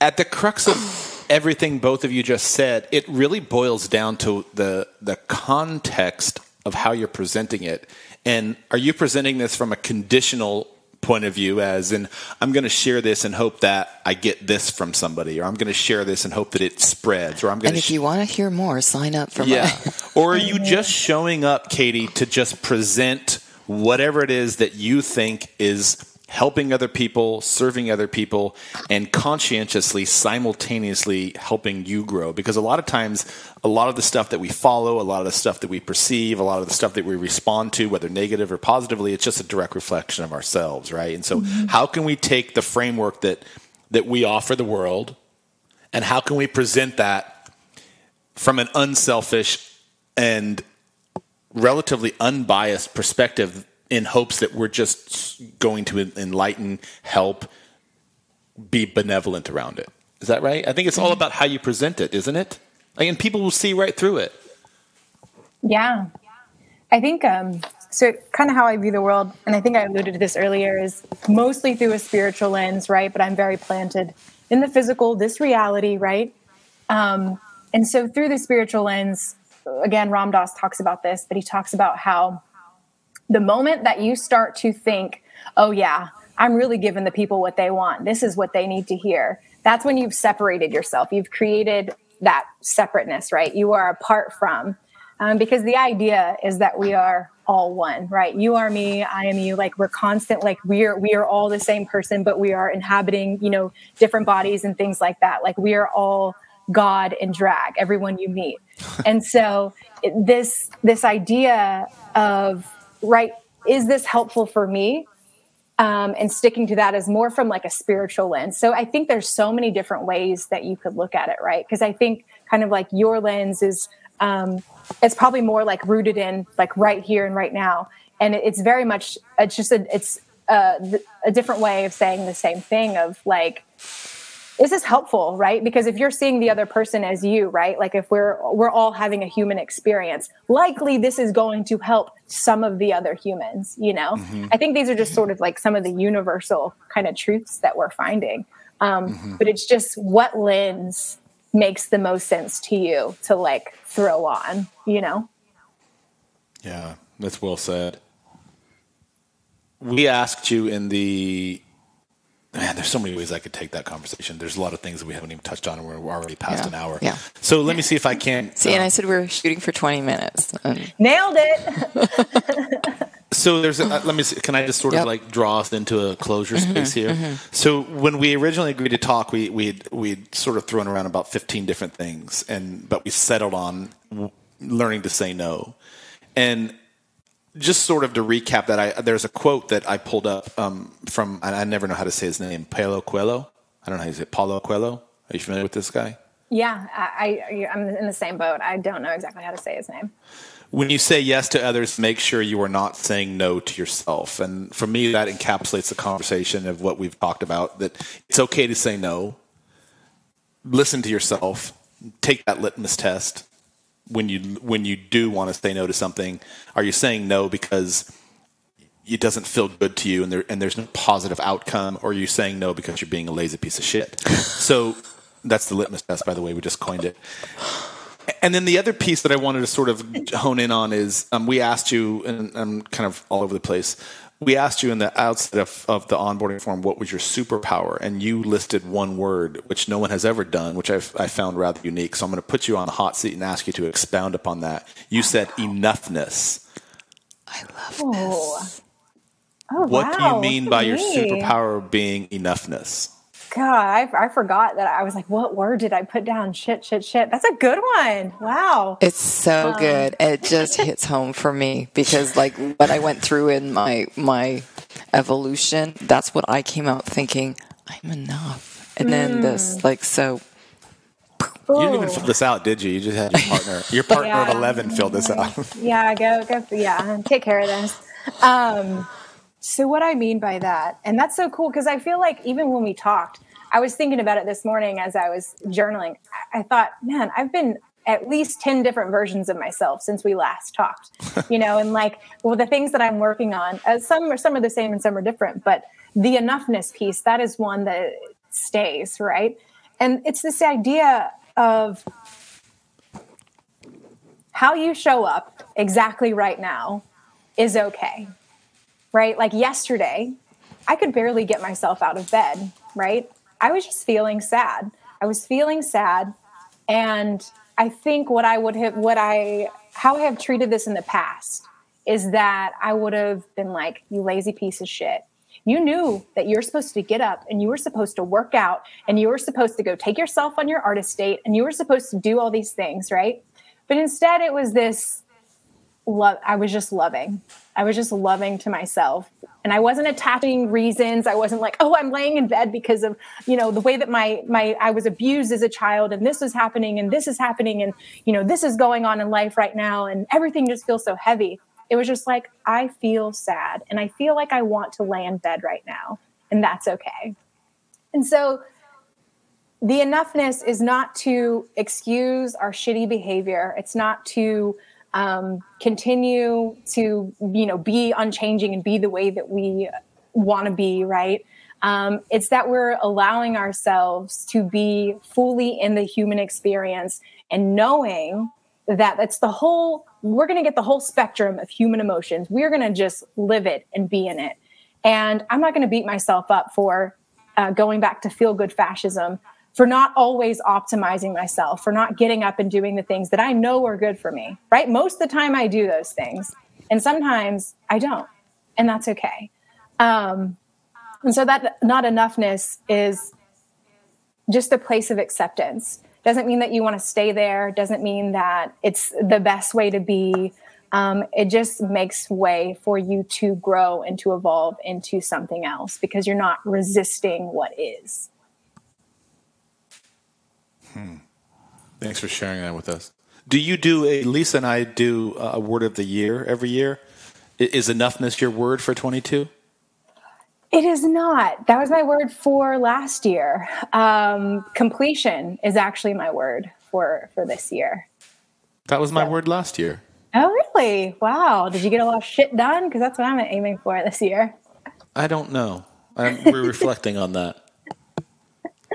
at the crux of everything both of you just said, it really boils down to the the context of how you're presenting it. And are you presenting this from a conditional point of view as in I'm going to share this and hope that I get this from somebody or I'm going to share this and hope that it spreads or I'm going And if sh- you want to hear more, sign up for Yeah. or are you just showing up, Katie, to just present whatever it is that you think is helping other people, serving other people, and conscientiously, simultaneously helping you grow. Because a lot of times, a lot of the stuff that we follow, a lot of the stuff that we perceive, a lot of the stuff that we respond to, whether negative or positively, it's just a direct reflection of ourselves, right? And so, mm-hmm. how can we take the framework that that we offer the world, and how can we present that from an unselfish and relatively unbiased perspective in hopes that we're just going to enlighten, help, be benevolent around it. Is that right? I think it's all about how you present it, isn't it? and people will see right through it. Yeah. I think um, so kind of how I view the world, and I think I alluded to this earlier, is mostly through a spiritual lens, right? But I'm very planted in the physical, this reality, right? Um, and so through the spiritual lens, again, Ram Dass talks about this, but he talks about how the moment that you start to think, oh, yeah, I'm really giving the people what they want, this is what they need to hear, that's when you've separated yourself. You've created that separateness, right? You are apart from, um, because the idea is that we are all one, right? You are me, I am you. Like we're constant, like we're we are all the same person, but we are inhabiting, you know, different bodies and things like that. Like we are all God in drag, everyone you meet. and so this this idea of right, is this helpful for me? Um, and sticking to that is more from like a spiritual lens. So I think there's so many different ways that you could look at it, right? Because I think kind of like your lens is um, it's probably more like rooted in like right here and right now, and it's very much it's just a it's a, a different way of saying the same thing of like is this helpful right? Because if you're seeing the other person as you right? Like if we're we're all having a human experience likely this is going to help some of the other humans you know? Mm-hmm. i think these are just sort of like some of the universal kind of truths that we're finding. Um, mm-hmm. but it's just what lens makes the most sense to you to like throw on you know? Yeah that's well said. We asked you in the Man, there's so many ways I could take that conversation. There's a lot of things that we haven't even touched on, and we're already past yeah. an hour. Yeah. So let me see if I can. See, and I said we are shooting for 20 minutes. Nailed it. so there's. A, uh, let me. See, can I just sort yep. of like draw us into a closure mm-hmm, space here? Mm-hmm. So when we originally agreed to talk, we we we sort of thrown around about 15 different things, and but we settled on learning to say no, and just sort of to recap that, I, there's a quote that I pulled up um, from, and I never know how to say his name, Paulo Coelho. I don't know how you say it. Paulo Coelho. Are you familiar with this guy? Yeah, I, I, I'm in the same boat. I don't know exactly how to say his name. When you say yes to others, make sure you are not saying no to yourself. And for me, that encapsulates the conversation of what we've talked about that it's okay to say no. Listen to yourself, take that litmus test, when you when you do want to say no to something, are you saying no because it doesn't feel good to you and there and there's no positive outcome, or are you saying no because you're being a lazy piece of shit? so that's the litmus test, by the way. We just coined it. And then the other piece that I wanted to sort of hone in on is um, we asked you, and I'm kind of all over the place we asked you in the outset of, of, the onboarding form what was your superpower? And you listed one word which no one has ever done which I've, i found rather unique. So i'm going to put you on the hot seat and ask you to expound upon that. You said enoughness. I love oh. this. Oh, what wow. do you mean by your superpower being enoughness God, I, I, forgot that I was like, what word did I put down? Shit, shit, shit. That's a good one. Wow. It's so um. good. It just hits home for me because like what I went through in my my evolution, that's what I came out thinking, I'm enough. And mm. then this hmm. like so you didn't even fill this out, did you? You just had your partner. Your partner yeah. of eleven filled this out. yeah, go go. Yeah, take care of this. Um, so, what I mean by that, and that's so cool because I feel like even when we talked, I was thinking about it this morning as I was journaling. I thought, man, I've been at least 10 different versions of myself since we last talked, you know, and like, well, the things that I'm working on, uh, some are, some are the same and some are different, but the enoughness piece, that is one that stays, right? And it's this idea of how you show up exactly right now is okay right? Like yesterday, I could barely get myself out of bed, right? I was just feeling sad. I was feeling sad. And I think what I would have, what I, how I have treated this in the past is that I would have been like, you lazy piece of shit. You knew that you're supposed to get up and you were supposed to work out and you were supposed to go take yourself on your artist date and you were supposed to do all these things, right? But instead, it was this love. I was just loving. I was just loving to myself. And I wasn't attaching reasons. I wasn't like, oh, I'm laying in bed because of, you know, the way that my my I was abused as a child and this is happening and this is happening and, you know, this is going on in life right now and everything just feels so heavy. It was just like, I feel sad and I feel like I want to lay in bed right now. And that's okay. And so the enoughness is not to excuse our shitty behavior. It's not to um, continue to you know be unchanging and be the way that we want to be right? Um, it's that we're allowing ourselves to be fully in the human experience and knowing that that's the whole we're going to get the whole spectrum of human emotions. We're going to just live it and be in it. And i'm not going to beat myself up for uh, going back to feel good fascism for not always optimizing myself, for not getting up and doing the things that I know are good for me, right? Most of the time I do those things, and sometimes I don't, and that's okay. Um, and so that not enoughness is just a place of acceptance. Doesn't mean that you want to stay there, doesn't mean that it's the best way to be. Um, it just makes way for you to grow and to evolve into something else because you're not resisting what is. Hmm. Thanks for sharing that with us. Do you do a Lisa and I do a word of the year every year? Is enoughness your word for 22? It is not. That was my word for last year. Um, completion is actually my word for for this year. That was my so. word last year. Oh, really? Wow. Did you get a lot of shit done? Because that's what I'm aiming for this year. I don't know. I'm, we're reflecting on that.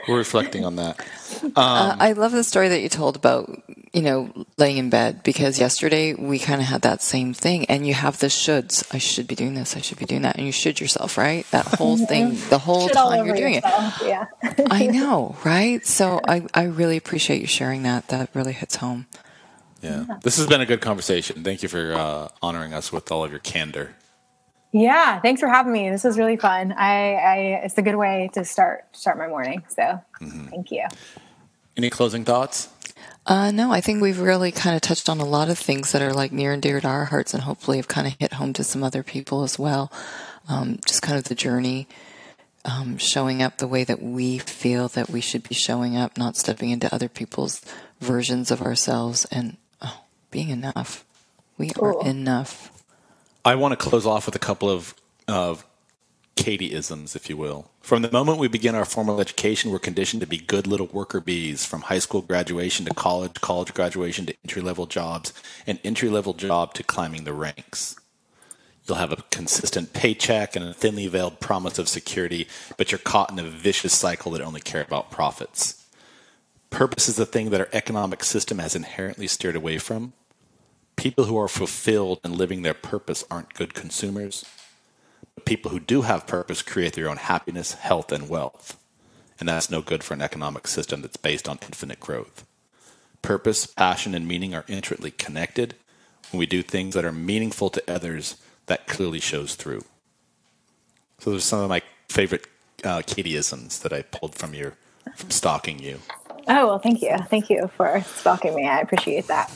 We're reflecting on that. Um, uh, I love the story that you told about you know laying in bed because yesterday we kind of had that same thing, and you have the shoulds. I should be doing this. I should be doing that, and you should yourself, right? That whole thing, the whole Should time you're doing yourself. it. Yeah, I know, right? So I I really appreciate you sharing that. That really hits home. Yeah, this has been a good conversation. Thank you for uh, honoring us with all of your candor. Yeah, thanks for having me. This was really fun. I, I it's a good way to start start my morning. So mm-hmm. thank you. Any closing thoughts? Uh, no, I think we've really kind of touched on a lot of things that are like near and dear to our hearts, and hopefully have kind of hit home to some other people as well. Um, just kind of the journey, um, showing up the way that we feel that we should be showing up, not stepping into other people's versions of ourselves, and oh, being enough. We cool. are enough. I want to close off with a couple of of Katie-isms, if you will. From the moment we begin our formal education, we're conditioned to be good little worker bees, from high school graduation to college, college graduation to entry level jobs, and entry level job to climbing the ranks. You'll have a consistent paycheck and a thinly veiled promise of security, but you're caught in a vicious cycle that only care about profits. Purpose is the thing that our economic system has inherently steered away from. People who are fulfilled and living their purpose aren't good consumers. But people who do have purpose create their own happiness, health, and wealth. And that's no good for an economic system that's based on infinite growth. Purpose, passion, and meaning are intricately connected. When we do things that are meaningful to others, that clearly shows through. So those are some of my favorite uh, Katieisms that I pulled from your from stalking you. Oh well, thank you, thank you for stalking me. I appreciate that.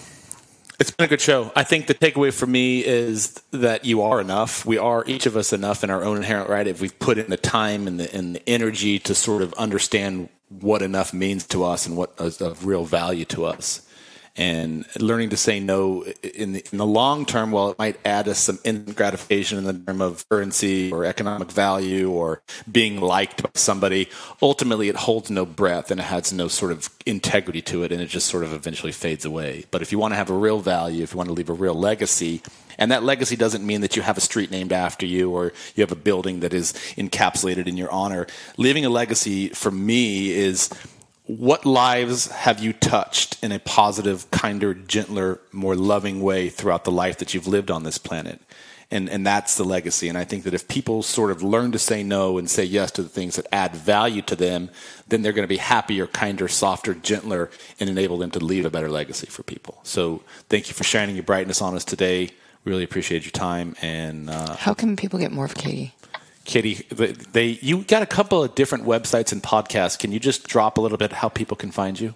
It's been a good show. I think the takeaway for me is that you are enough. We are each of us enough in our own inherent right if we've put in the time and the, and the energy to sort of understand what enough means to us and what is of real value to us and learning to say no in the, in the long term, while it might add us some gratification in the term of currency or economic value or being liked by somebody, ultimately it holds no breath and it has no sort of integrity to it and it just sort of eventually fades away. But if you want to have a real value, if you want to leave a real legacy, and that legacy doesn't mean that you have a street named after you or you have a building that is encapsulated in your honor. Leaving a legacy for me is what lives have you touched in a positive, kinder, gentler, more loving way throughout the life that you've lived on this planet? And, and that's the legacy. And I think that if people sort of learn to say no and say yes to the things that add value to them, then they're going to be happier, kinder, softer, gentler, and enable them to leave a better legacy for people. So thank you for shining your brightness on us today. Really appreciate your time. And uh, how can people get more of Katie? Katie, they you got a couple of different websites and podcasts. Can you just drop a little bit how people can find you?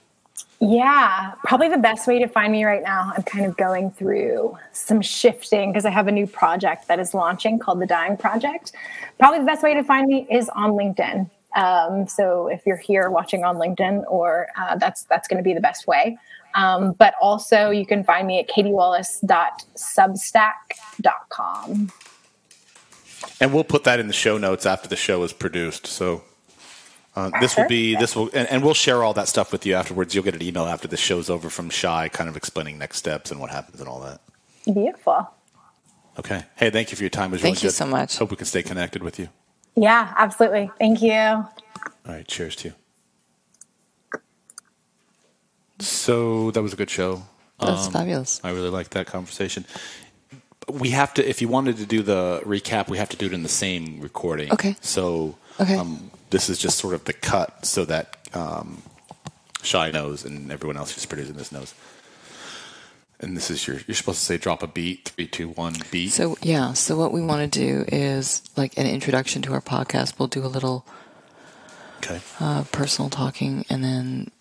Yeah, probably the best way to find me right now. I'm kind of going through some shifting because I have a new project that is launching called the Dying Project. Probably the best way to find me is on LinkedIn. Um, so if you're here watching on LinkedIn, or uh, that's that's going to be the best way. Um, but also, you can find me at katiewallace.substack.com. And we'll put that in the show notes after the show is produced. So uh, this will be this will, and, and, we'll share all that stuff with you afterwards. You'll get an email after the show's over from Shy, kind of explaining next steps and what happens and all that. Beautiful. Okay. Hey, thank you for your time. It was thank really you so much. Hope we can stay connected with you. Yeah, absolutely. Thank you. All right. Cheers to you. So that was a good show. That was um, fabulous. I really liked that conversation we have to if you wanted to do the recap we have to do it in the same recording okay so okay. Um, this is just sort of the cut so that um, Shy knows, and everyone else who's producing this knows. And this is your. You're supposed to say drop a beat. Three, two, one, beat. So yeah, so what we want to do is like an introduction to our podcast. We'll do a little okay. uh, personal talking, and then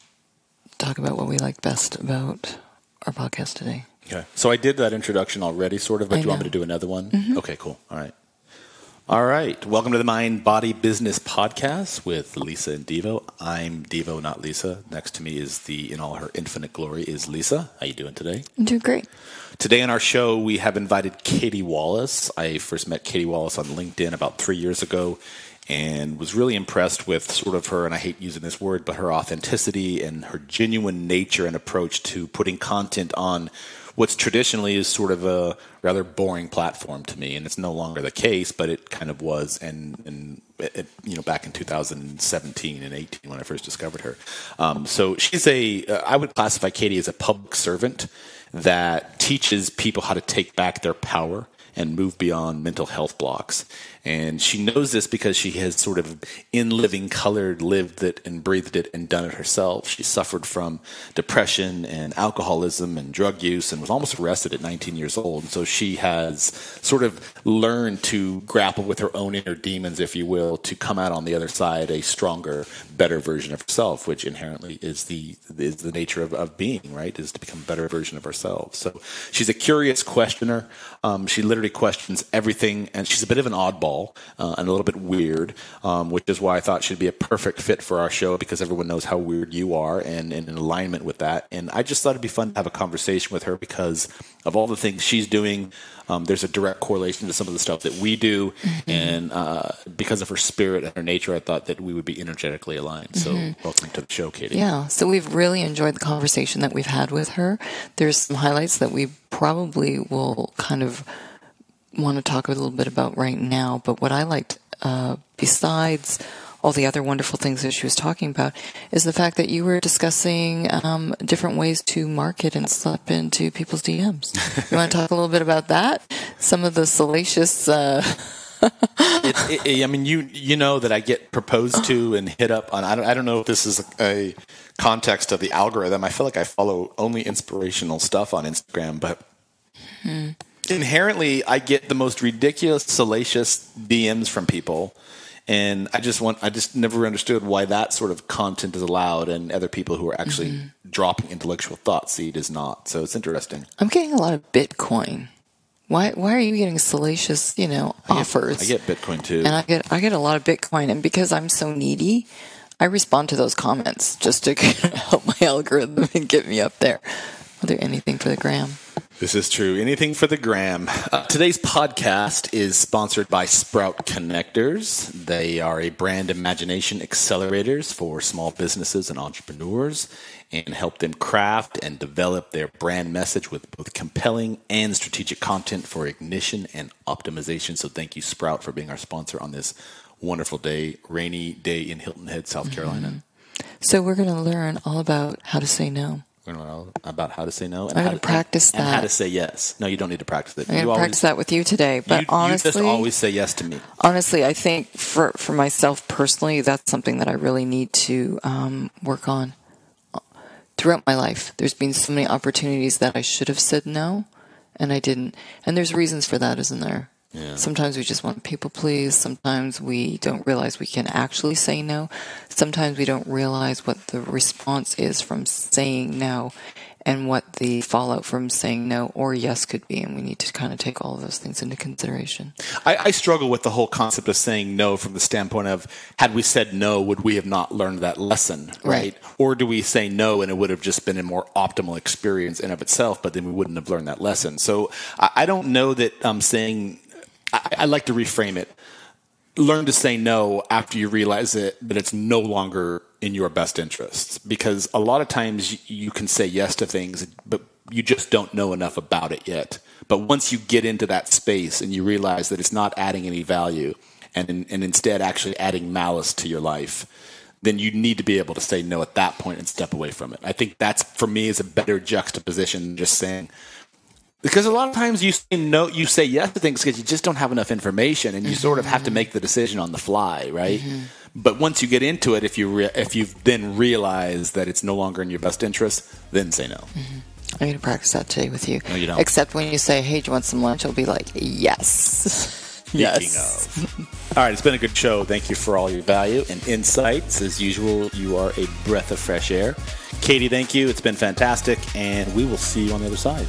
talk about what we like best about our podcast today. Okay. So I did that introduction already, sort of, but I do you want me to do another one? Mm-hmm. Okay, cool. All right. All right. Welcome to the Mind Body Business Podcast with Lisa and Devo. I'm Devo, not Lisa. Next to me is the, in all her infinite glory, is Lisa. How you doing today? I'm doing great. Today on our show, we have invited Katie Wallace. I first met Katie Wallace on LinkedIn about three years ago and was really impressed with sort of her, and I hate using this word, but her authenticity and her genuine nature and approach to putting content on what's traditionally is sort of a rather boring platform to me. And it's no longer the case, but it kind of was. And, and it, you know, back in 2017 and 18 when I first discovered her. Um, so she's a, uh, I would classify Katie as a public servant that teaches people how to take back their power and move beyond mental health blocks. And she knows this because she has sort of in living color lived it and breathed it and done it herself. She suffered from depression and alcoholism and drug use and was almost arrested at 19 years old. And So she has sort of learned to grapple with her own inner demons, if you will, to come out on the other side a stronger, better version of herself, which inherently is the is the nature of, of being, right? Is to become a better version of ourselves. So she's a curious questioner. Um, she literally questions everything, and she's a bit of an oddball uh, and a little bit weird, um, which is why I thought she'd be a perfect fit for our show because everyone knows how weird you are and, and in alignment with that. And I just thought it'd be fun to have a conversation with her because of all the things she's doing. Um, there's a direct correlation to some of the stuff that we do, and uh, because of her spirit and her nature, I thought that we would be energetically aligned. So, welcome to the show, Katie. Yeah, so we've really enjoyed the conversation that we've had with her. There's some highlights that we probably will kind of want to talk a little bit about right now. But what I liked, uh, besides all the other wonderful things that she was talking about, is the fact that you were discussing um, different ways to market and slip into people's DMs. you want to talk a little bit about that? Some of the salacious. Uh, it, it, I mean, you you know that I get proposed to and hit up on. I don't, I don't know if this is a context of the algorithm. I feel like I follow only inspirational stuff on Instagram, but inherently, I get the most ridiculous, salacious DMs from people. And I just want, I just never understood why that sort of content is allowed and other people who are actually mm-hmm. dropping intellectual thought seed is not. So it's interesting. I'm getting a lot of Bitcoin. Why? Why are you getting salacious? You know, offers. I get Bitcoin too. and I get I get a lot of Bitcoin, and because I'm so needy, I respond to those comments just to help my algorithm and get me up there. I'll do anything for the gram. This is true. Anything for the gram. Uh, today's podcast is sponsored by Sprout Connectors. They are a brand imagination accelerators for small businesses and entrepreneurs and help them craft and develop their brand message with both compelling and strategic content for ignition and optimization. So thank you, Sprout, for being our sponsor on this wonderful day, rainy day in Hilton Head, South Carolina. So we're going to learn all about how to say no. We're going to learn about how to say no and I'm how to practice and how that. to say yes. No, you don't need to practice it. I'm going You to always- practice that with you today. But you, honestly, you just always say yes to me. honestly, I think for for myself personally, that's something that I really need to um, work on throughout my life. There's been so many opportunities that I should have said no, and I didn't. And there's reasons for that, isn't there? Yeah. Sometimes we just want people please. Sometimes we don't realize we can actually say no. Sometimes we don't realize what the response is from saying no and what the fallout from saying no or yes could be. And we need to kind of take all of those things into consideration. I, I struggle with the whole concept of saying no from the standpoint of had we said no, would we have not learned that lesson, right? Right. Or do we say no and it would have just been a more optimal experience in of itself, but then we wouldn't have learned that lesson. So I, I don't know that I'm saying. I, I like to reframe it. Learn to say no after you realize it that it's no longer in your best interests, because a lot of times you- can say yes to things, but you just don't know enough about it yet. But once you get into that space and you realize that it's not adding any value and, and instead actually adding malice to your life, then you need to be able to say no at that point and step away from it. I think that's for me is a better juxtaposition than just saying because a lot of times you say no, you say yes to things because you just don't have enough information, and you sort of have to make the decision on the fly, right? But once you get into it, if you re- if you then realize that it's no longer in your best interest, then say no. Mm-hmm. I'm going to practice that today with you. No, you don't. Except when you say, "Hey, do you want some lunch?" I'll be like, "Yes, yes." All right, it's been a good show. Thank you for all your value and insights. As usual, you are a breath of fresh air. Katie, thank you. It's been fantastic, and we will see you on the other side.